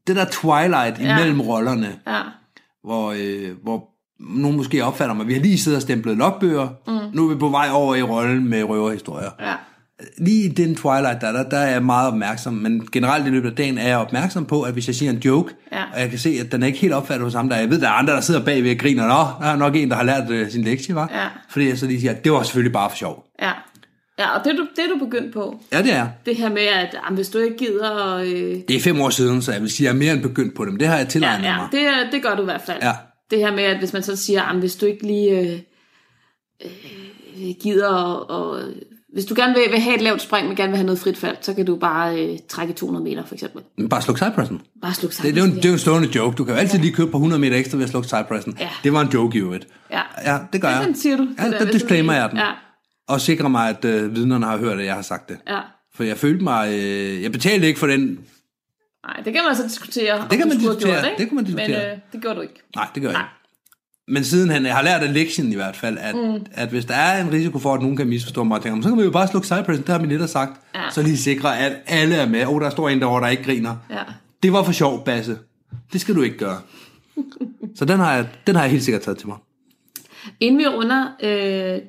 det der twilight Ja. imellem rollerne, ja, hvor, øh, hvor nogen måske opfatter mig, vi har lige siddet og stemplet logbøger, mm. nu er vi på vej over i rollen med røverhistorier. ja. Lige i den twilight, der, der, der er jeg meget opmærksom, men generelt i løbet af dagen er jeg opmærksom på, at hvis jeg siger en joke, Ja. og jeg kan se, at den er ikke helt opfattet hos ham, der jeg ved, der er andre, der sidder bagved og griner, nå, der er nok en, der har lært øh, sin lektie, var. Ja. Fordi jeg så lige siger, det var selvfølgelig bare for sjov. Ja, ja og det er, du, det er du begyndt på. Ja, det er. Det her med, at jamen, hvis du ikke gider... Og, øh, Det er fem år siden, så jeg vil sige, at jeg er mere end begyndt på dem. Det har jeg ja, tilegnet ja mig. det, det gør du i hvert fald. Ja. Det her med, at hvis man så siger, jamen, hvis du ikke lige øh, øh, gider... Og, og, hvis du gerne vil, vil have et lavt spring, men gerne vil have noget frit fald, så kan du bare øh, trække 200 meter, for eksempel. Bare sluk Cypressen. Bare sluk Det, sammen. det, er jo en, det er jo en stående joke. Du kan jo altid lige købe på 100 meter ekstra ved at slukke Cypressen. Ja. Det var en joke i øvrigt. Ja. Ja, det gør jeg. Den siger du. Ja, Det der, der disclaimer jeg den. Ja, Og sikrer mig, at øh, vidnerne har hørt, at jeg har sagt det. ja. For jeg følte mig... Øh, jeg betalte ikke for den... Nej, det kan man så diskutere. om kan man diskutere. Gjort, ikke? Det kan man diskutere. Men øh, det gjorde du ikke. Nej, det gør jeg ikke. Men sidenhen, jeg har lært af lektien i hvert fald, at, mm. at hvis der er en risiko for, at nogen kan misforstå mig, så kan vi jo bare slukke Cypressen, det har min lidt sagt. Ja. Så lige sikre, at alle er med. Åh, oh, der står en derovre, der ikke griner. Ja. Det var for sjov, Basse. Det skal du ikke gøre. så den har, jeg, den har jeg helt sikkert taget til mig. Inden vi runder øh,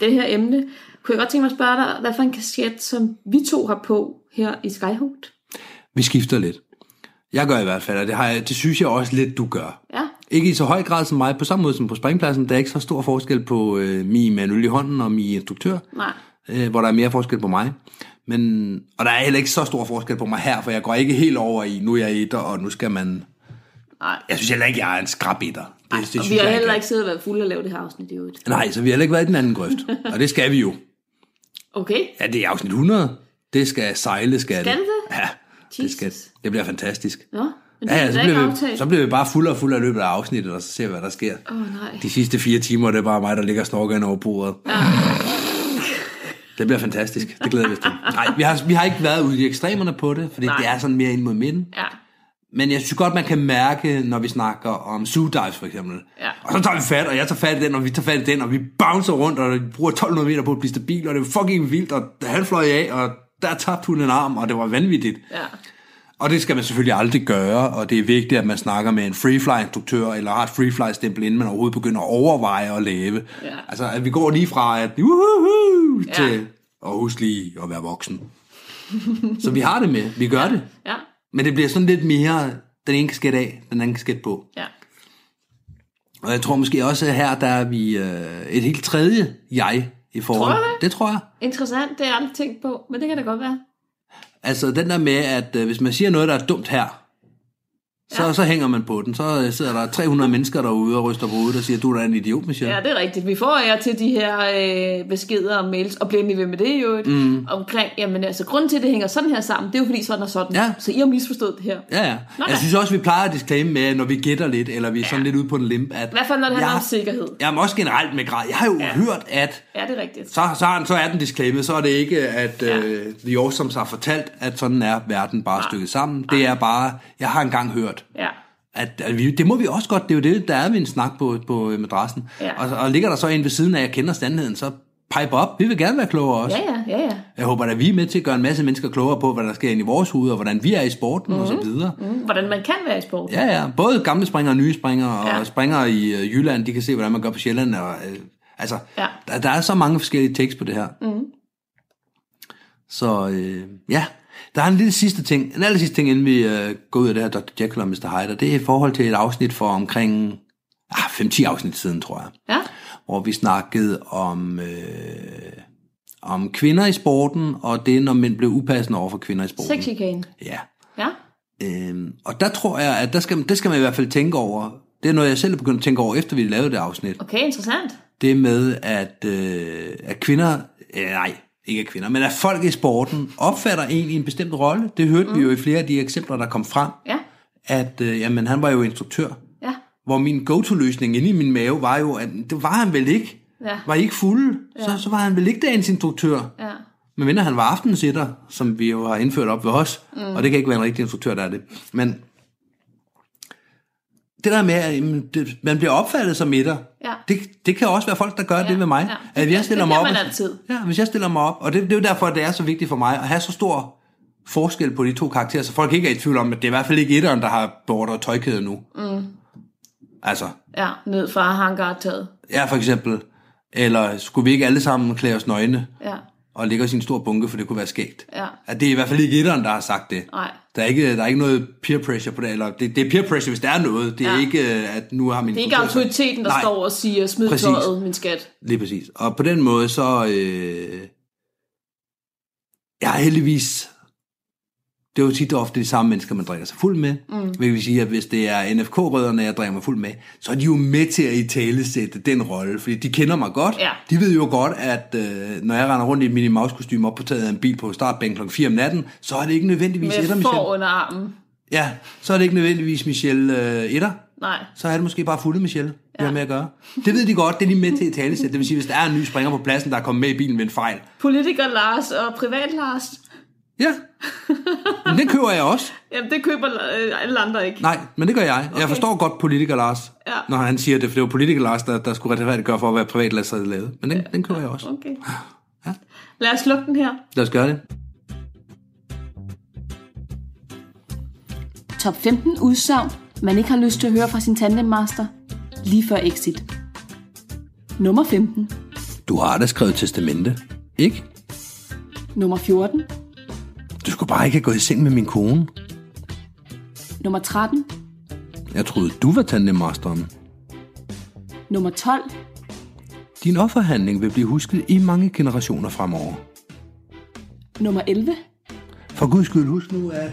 det her emne, kunne jeg godt tænke mig at spørge dig, hvad for en kasket, som vi to har på her i Skyhooked? Vi skifter lidt. Jeg gør i hvert fald, og det, har jeg, det synes jeg også lidt, du gør. Ja, Ikke i så høj grad som mig, på samme måde som på springpladsen. Der er ikke så stor forskel på øh, en øl i hånden og mig instruktør, nej. øh, hvor der er mere forskel på mig. Men, og der er heller ikke så stor forskel på mig her, for jeg går ikke helt over i, nu er jeg etter, og nu skal man... nej. Jeg synes heller ikke, jeg er en skrab etter. Det, det og synes vi har heller ikke siddet og været fulde og lavet det her afsnit i øvrigt. Nej, så vi har heller ikke været i den anden grøft. og det skal vi jo. Okay, Ja, det er afsnit 100. Det skal sejle, skal, Skal det det? Ja, det, skal, Jesus. det bliver fantastisk. nå. Men det Ja, ja, så bliver, vi, så bliver vi bare fuld og fuld af løbet af afsnittet, og så ser vi, hvad der sker. Åh, oh, nej. De sidste fire timer, det er bare mig, der ligger og snorker ind over bordet. Ja. Det bliver fantastisk. Det glæder vi os til. Nej, vi har, vi har ikke været ude i ekstremerne på det, fordi Nej. Nej. det er sådan mere ind mod midten. Ja, Men jeg synes godt, man kan mærke, når vi snakker om zoo dives for eksempel. Ja. Og så tager vi fat, og jeg tager fat i den, og vi tager fat i den, og vi bouncer rundt, og vi bruger 1200 meter på at blive stabil, og det er fucking vildt, og han fløj af, og der tabte hun en arm, og det var vanvittigt. ja. Og det skal man selvfølgelig aldrig gøre, og det er vigtigt, at man snakker med en freefly-instruktør, eller har et freefly-stempel, inden man overhovedet begynder at overveje at lave. Ja. Altså, at vi går lige fra at uhuhu, Ja. til at huske lige at være voksen. Så vi har det med, vi gør det. Ja, Men det bliver sådan lidt mere, den ene kasket af, den anden kasket på. ja. Og jeg tror måske også her, der er vi øh, et helt tredje jeg i forhold. Tror du det? det tror jeg. Interessant, det har jeg aldrig tænkt på, men det kan da godt være. Altså den der med, at øh, hvis man siger noget, der er dumt her, så, ja. så hænger man på den. Så øh, sidder der 300 mennesker derude og ryster på hovedet og siger, du er da en idiot, Michelle. Ja, det er rigtigt. Vi får jer til de her øh, beskeder og mails, og bliver ved med det jo, mm. omkring, jamen altså, grunden til, at det hænger sådan her sammen, det er jo fordi sådan og sådan. Ja. Så I har misforstået det her. Ja, ja. Nå, jeg da. synes også, vi plejer at disclaim med, når vi gætter lidt, eller vi er sådan lidt ude på en limp, at... I hvert fald, når det handler jeg, om sikkerhed. Jamen også generelt med grad. Jeg har jo ja. hørt, at Ja, det er rigtigt. så, så, er, så er den disclaimet, så er det ikke, at Ja. øh, The Awesomes har fortalt, at sådan er verden bare stykket sammen. Det er bare, jeg har engang hørt, Ja. at, at vi, det må vi også godt, det er jo det, der er ved en snak på, på øh, madrassen. Ja. Og, og ligger der så en ved siden af, jeg kender sandheden, så pipe op, vi vil gerne være klogere også. Ja, ja, ja, ja. Jeg håber at vi er med til at gøre en masse mennesker klogere på, hvad der sker ind i vores hoved, og hvordan vi er i sporten mm-hmm. og så videre. Mm, hvordan man kan være i sport. Ja, ja. Både gamle springere og nye springere, og Ja. springere i øh, Jylland, de kan se, hvordan man gør på Sjælland. Og, øh, altså, Ja. der, der er så mange forskellige tekster på det her. Mm. Så øh, ja, der er en lille sidste ting, en aller sidste ting, inden vi øh, går ud af det her Dr. Jekyll og Mr. Hyde, og det er i forhold til et afsnit for omkring ah, 5-10 afsnit siden, tror jeg, Ja, hvor vi snakkede om... Øh, om kvinder i sporten, og det, når mænd blev upassende over for kvinder i sporten. sexchikane. Ja. Ja, Øhm, og der tror jeg, at der skal, det skal man i hvert fald tænke over. Det er noget, jeg selv er begyndt at tænke over, efter vi lavede det afsnit. okay, interessant. Det med, at, øh, at kvinder, øh, nej, ikke at kvinder, men at folk i sporten opfatter en i en bestemt rolle. Det hørte mm. vi jo i flere af de eksempler, der kom frem. Ja, At øh, jamen, han var jo instruktør. ja, Hvor min go-to-løsning inde i min mave var jo, at det var han vel ikke. Ja. Var I ikke fulde, ja. så, så var han vel ikke dagens instruktør. ja. Men mindre han var aftensitter, som vi jo har indført op ved os, mm. og det kan ikke være en rigtig instruktør, der er det. Men det der med, at man bliver opfattet som etter, Ja. det, det kan også være folk, der gør ja, det ved mig. ja. At jeg stiller det mig op, man og- altid. Ja, hvis jeg stiller mig op, og det, det er jo derfor, at det er så vigtigt for mig at have så stor forskel på de to karakterer, så folk ikke er i tvivl om, at det er i hvert fald ikke etteren, der har beordret tøjkæde nu. Mm. Altså, Ja, ned fra hangartaget. ja for eksempel, eller skulle vi ikke alle sammen klæde os nøgne Ja, og ligge os i en stor bunke, for det kunne være skægt? ja, At det er i hvert fald ikke etteren, der har sagt det. nej. Der er ikke, der er ikke noget peer pressure på det, eller det, det er peer pressure, hvis der er noget. Det er Ja. ikke, øh, at nu har min... Det er ikke autoriteten, der Nej, står og siger, smid Præcis. tøjet, min skat. Lige præcis. Og på den måde, så... Øh, jeg har heldigvis... Det er jo tit og ofte de samme mennesker, man drikker sig fuld med. Mm. Hvilket vil sige, at hvis det er NFK-rødderne, jeg drikker mig fuld med, så er de jo med til at i tale sætte den rolle. Fordi de kender mig godt. Ja. De ved jo godt, at øh, når jeg render rundt i et Minnie Mouse-kostyme op på taget af en bil på startbænken kl. 4 om natten, så er det ikke nødvendigvis etter, Med Michelle. får under armen. Ja, så er det ikke nødvendigvis Michelle øh, etter. Nej. så er det måske bare fulde Michelle, ja. har med at gøre. Det ved de godt, det er de med til i talesæt. Det vil sige, hvis der er en ny springer på pladsen, der er kommet med i bilen ved en fejl. Politiker Lars og privat Lars. Ja, men det køber jeg også. Jamen, det køber øh, alle andre ikke. Nej, men det gør jeg. Jeg forstår godt politiker Lars, Ja. når han siger det, for det var politiker Lars, der, der skulle retfærdiggøre for at være privat lavet. Men den, den køber jeg også. Okay. Lad os lukke den her. Lad os gøre det. Top 15 udsagn, man ikke har lyst til at høre fra sin tandemmaster, lige før exit. Nummer 15. Du har da skrevet testamente, ikke? Nummer 14. Du skulle bare ikke have gået i seng med min kone. Nummer 13. Jeg troede, du var tandemmasteren. Nummer 12. Din offerhandling vil blive husket i mange generationer fremover. Nummer 11. For guds skyld, husk nu, at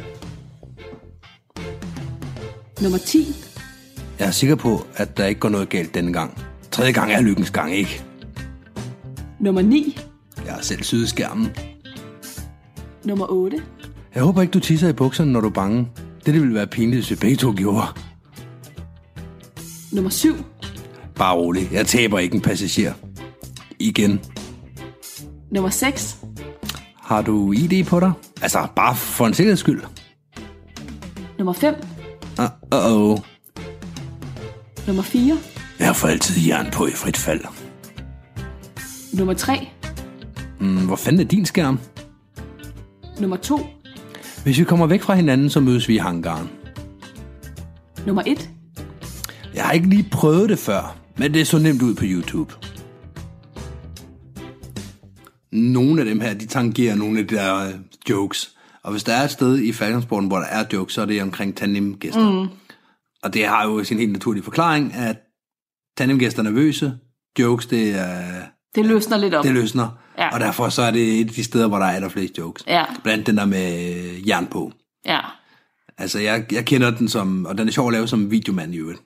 Nummer 10. Jeg er sikker på, at der ikke går noget galt denne gang. Tredje gang er lykkens gang, ikke? Nummer 9. Jeg har selv syet skærmen. Nummer 8. Jeg håber ikke, du tisser i bukserne, når du er bange. Det, det ville være pinligt, hvis vi begge to gjorde. Nummer 7. Bare rolig. Jeg taber ikke en passager. Igen. Nummer 6. Har du ID på dig? Altså, bare for en sikkerheds skyld. Nummer 5. Uh, uh-oh. Nummer 4. Jeg får altid jern på i frit fald. Nummer 3. Mm, hvor fanden er din skærm? Nummer 2. Hvis vi kommer væk fra hinanden, så mødes vi i hangaren. Nummer 1. Jeg har ikke lige prøvet det før, men det så nemt ud på YouTube. Nogle af dem her, de tangerer nogle af de der øh, jokes. Og hvis der er et sted i faldskærmsporten, hvor der er jokes, så er det omkring tandemgæster. Mm. Og det har jo sin helt naturlige forklaring, at tandemgæster er nervøse. Jokes, det, er, Det løsner lidt op. det løsner. Ja. Og derfor så er det et af de steder, hvor der er der flest jokes. Ja. Blandt den der med jern på. Ja. Altså, jeg, jeg kender den som, og den er sjov at lave som videomand i øvrigt.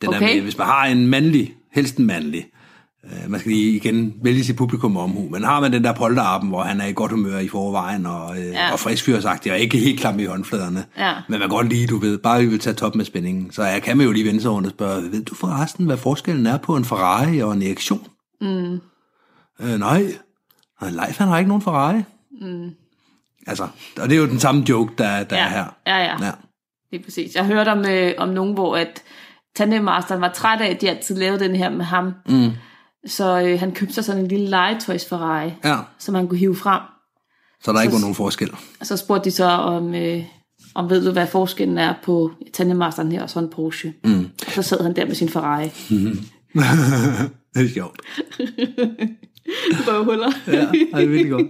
Den Okay. der med, hvis man har en mandlig, helst en mandlig, øh, man skal lige igen vælge sit publikum omhu, men har man den der polterappen, hvor han er i godt humør i forvejen, og, øh, Ja. og friskfyrsagtig, og ikke helt klam i håndfladerne, Ja. men man kan godt lide, du ved, bare vi vil tage top med spændingen, så jeg kan man jo lige vende sig rundt og spørge, ved du forresten, hvad forskellen er på en Ferrari og en Erektion? Mm. Øh, nej, Leif han har ikke nogen Ferrari. Mm. Altså, og det er jo den samme joke, der, der Ja. er her. Ja, ja. ja. Det er præcis. Jeg hørte om, øh, om nogen, hvor at tandemmasteren var træt af, at de altid lavede den her med ham. Mm. Så øh, han købte sig sådan en lille legetøjs Ferrari, ja. som han kunne hive frem. Så der Så- ikke var nogen forskel. Og så spurgte de så, om, øh, om ved du, hvad forskellen er på tandemmasteren her og så en Porsche. Mm. Og så sad han der med sin Ferrari. det er sjovt. Røvhuller. Ja, det er virkelig godt.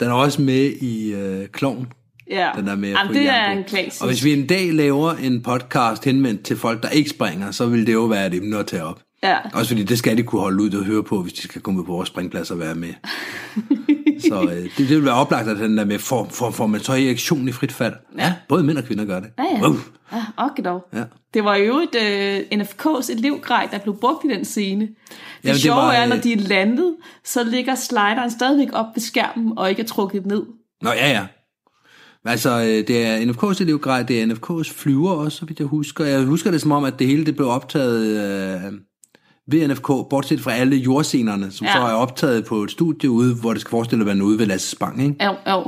Den er også med i øh, Kloven. ja. Den er med Jamen, på det er en klassisk. Og hvis vi en dag laver en podcast henvendt til folk, der ikke springer, så vil det jo være et emne at tage op. Ja. Også fordi det skal de kunne holde ud og høre på, hvis de skal komme på vores springplads og være med. så øh, det, det vil være oplagt, at den der med, får, får, får man så erektion i frit fald? Ja, både mænd og kvinder gør det. Ja, ja. Uh, Ja, okay dog. ja. Det var jo et uh, NFK's elevgrej, der blev brugt i den scene. Det Jamen, det sjove var, er, når øh, de er landet, så ligger slideren stadigvæk op ved skærmen og ikke er trukket ned. Nå, ja, ja. Altså, øh, det er NFK's elevgrej, det er NFK's flyver også, så vidt jeg husker. Jeg husker det som om, at det hele det blev optaget øh, ved NFK, bortset fra alle jordscenerne, som Ja. så er optaget på et studie ude, hvor det skal forestille at være ude ved Lasse Spang, ikke? Jo, jo.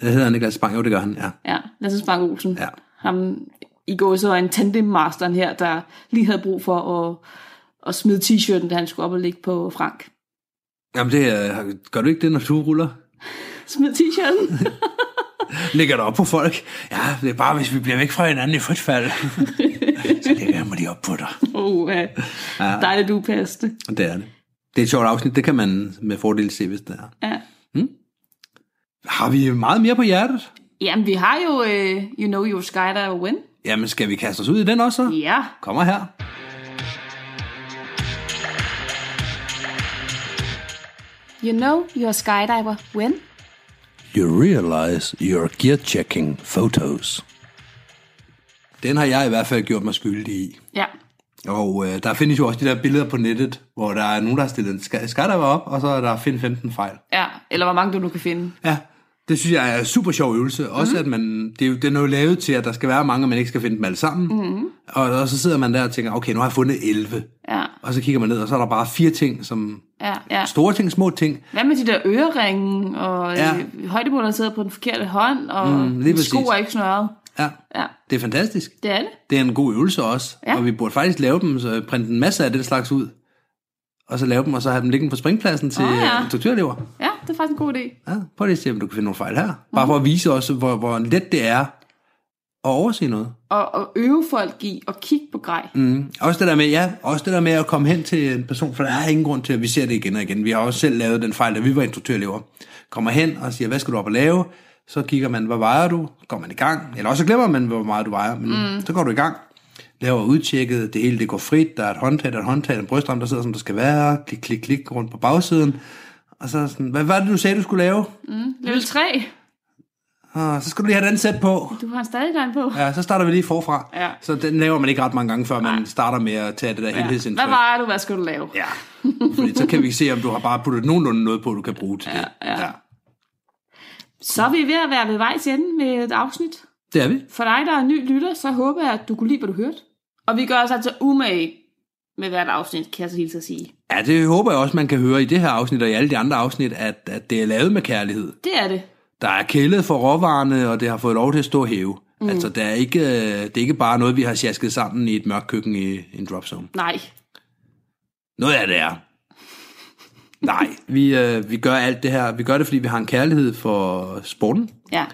Det hedder han ikke Lasse Spang? Jo, det gør han, ja. Ja, Lasse Spang Olsen. Ja. Ham i går så en tandemmasteren her, der lige havde brug for at, at smide t-shirten, da han skulle op og ligge på Frank. Jamen, det gør du ikke det, når du ruller? Smid t-shirten? Ligger der op på folk? Ja, det er bare, hvis vi bliver væk fra hinanden i frit fald. så lige op på dig. oh, uh, ja. Dejligt upassende. Det er det. Det er et sjovt afsnit, det kan man med fordel se, hvis det er. Ja. Har vi meget mere på hjertet? Jamen, vi har jo uh, You Know Your Skydiver Win. Jamen, skal vi kaste os ud i den også? så? Ja. Kommer her. You know your skydiver when? You realize you're gear checking photos. Den har jeg i hvert fald gjort mig skyldig i. Ja. Og øh, der findes jo også de der billeder på nettet, hvor der er nogen, der har stillet en skydiver op, og så er der find 15 fejl. Ja, eller hvor mange du nu kan finde. Ja, det synes jeg er en super sjov øvelse. Også mm. at man, det er jo, den er jo lavet til, at der skal være mange, og man ikke skal finde dem alle sammen. Mm. Og, og så sidder man der og tænker, okay, nu har jeg fundet 11. Ja, Og så kigger man ned, og så er der bare fire ting, som ja, ja. store ting, små ting. Hvad med de der øreringe, og Ja. ja. højdemåleren sidder på den forkerte hånd, og Mm, sko er ikke snørret. Ja, Ja, det er fantastisk. det er det. Det er en god øvelse også, Ja. og vi burde faktisk lave dem, så printe en masse af det slags ud, og så lave dem, og så have dem liggende på springpladsen til oh, ja. ja. instruktørelever. Ja, det er faktisk en god idé. Ja, prøv lige at se, om du kan finde nogle fejl her. Bare for at vise også, hvor, hvor let det er at overse noget. Og, og øve folk i at kigge på grej. Mm. Også det der med, ja, også det der med at komme hen til en person, for der er ingen grund til, at vi ser det igen og igen. Vi har også selv lavet den fejl, da vi var instruktørelever. Kommer hen og siger, hvad skal du op og lave? Så kigger man, hvad vejer du? Så går man i gang. Eller også så glemmer man, hvor meget du vejer, men mm. så går du i gang. Laver udtjekket, det hele det går frit, der er et håndtag, der er et håndtag, en brystrem, der sidder som der skal være, klik, klik, klik rundt på bagsiden. Og så sådan, hvad var det, du sagde, du skulle lave? Level 3. Og så skal du lige have andet sæt på. Du har en stadig line på. Ja, så starter vi lige forfra. Ja. Så den laver man ikke ret mange gange, før man starter med at tage det der Ja. helhedsindtryk. Hvad vejer du? Hvad skal du lave? Ja, fordi så kan vi se, om du har bare puttet nogenlunde noget på, du kan bruge til det. ja. Så er vi ved at være ved vejs ende med et afsnit. Det er vi. For dig, der er ny lytter, så håber jeg, at du kunne lide, hvad du hørte. Og vi gør os altså umage med hvert afsnit, kan jeg så hilse at sige. Ja, det håber jeg også, man kan høre i det her afsnit og i alle de andre afsnit, at, at det er lavet med kærlighed. Det er det. Der er kælet for råvarerne, og det har fået lov til at stå og hæve. Mm. Altså, det er, ikke, det er ikke bare noget, vi har sjasket sammen i et mørkt køkken i, i en dropzone. Nej. Noget af det er. Nej, vi, øh, vi gør alt det her. Vi gør det, fordi vi har en kærlighed for sporten. Ja.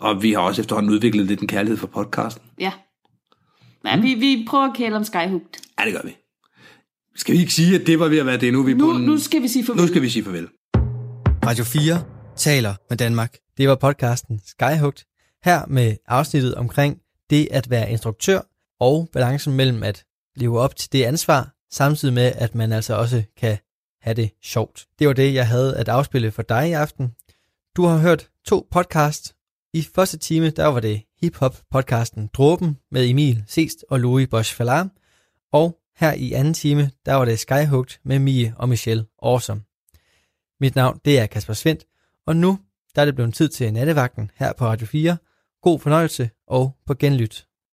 Og vi har også efterhånden udviklet lidt en kærlighed for podcasten. Ja. Ja, mm. vi, vi prøver at kæle om Skyhooked. Ja, det gør vi. Skal vi ikke sige, at det var ved at være det? Nu, vi Nu, på en... nu skal vi sige farvel. nu skal vi sige farvel. Radio 4 taler med Danmark. Det var podcasten Skyhugt. Her med afsnittet omkring det at være instruktør og balancen mellem at leve op til det ansvar, samtidig med at man altså også kan have det sjovt. Det var det, jeg havde at afspille for dig i aften. Du har hørt to podcast, I første time, der var det hip-hop podcasten Dråben med Emil Sest og Louis Bosch Falar. Og her i anden time, der var det Skyhugt med Mie og Michelle Awesome. Mit navn, det er Kasper Svendt, og nu der er det blevet tid til nattevagten her på Radio 4. God fornøjelse og på genlyt.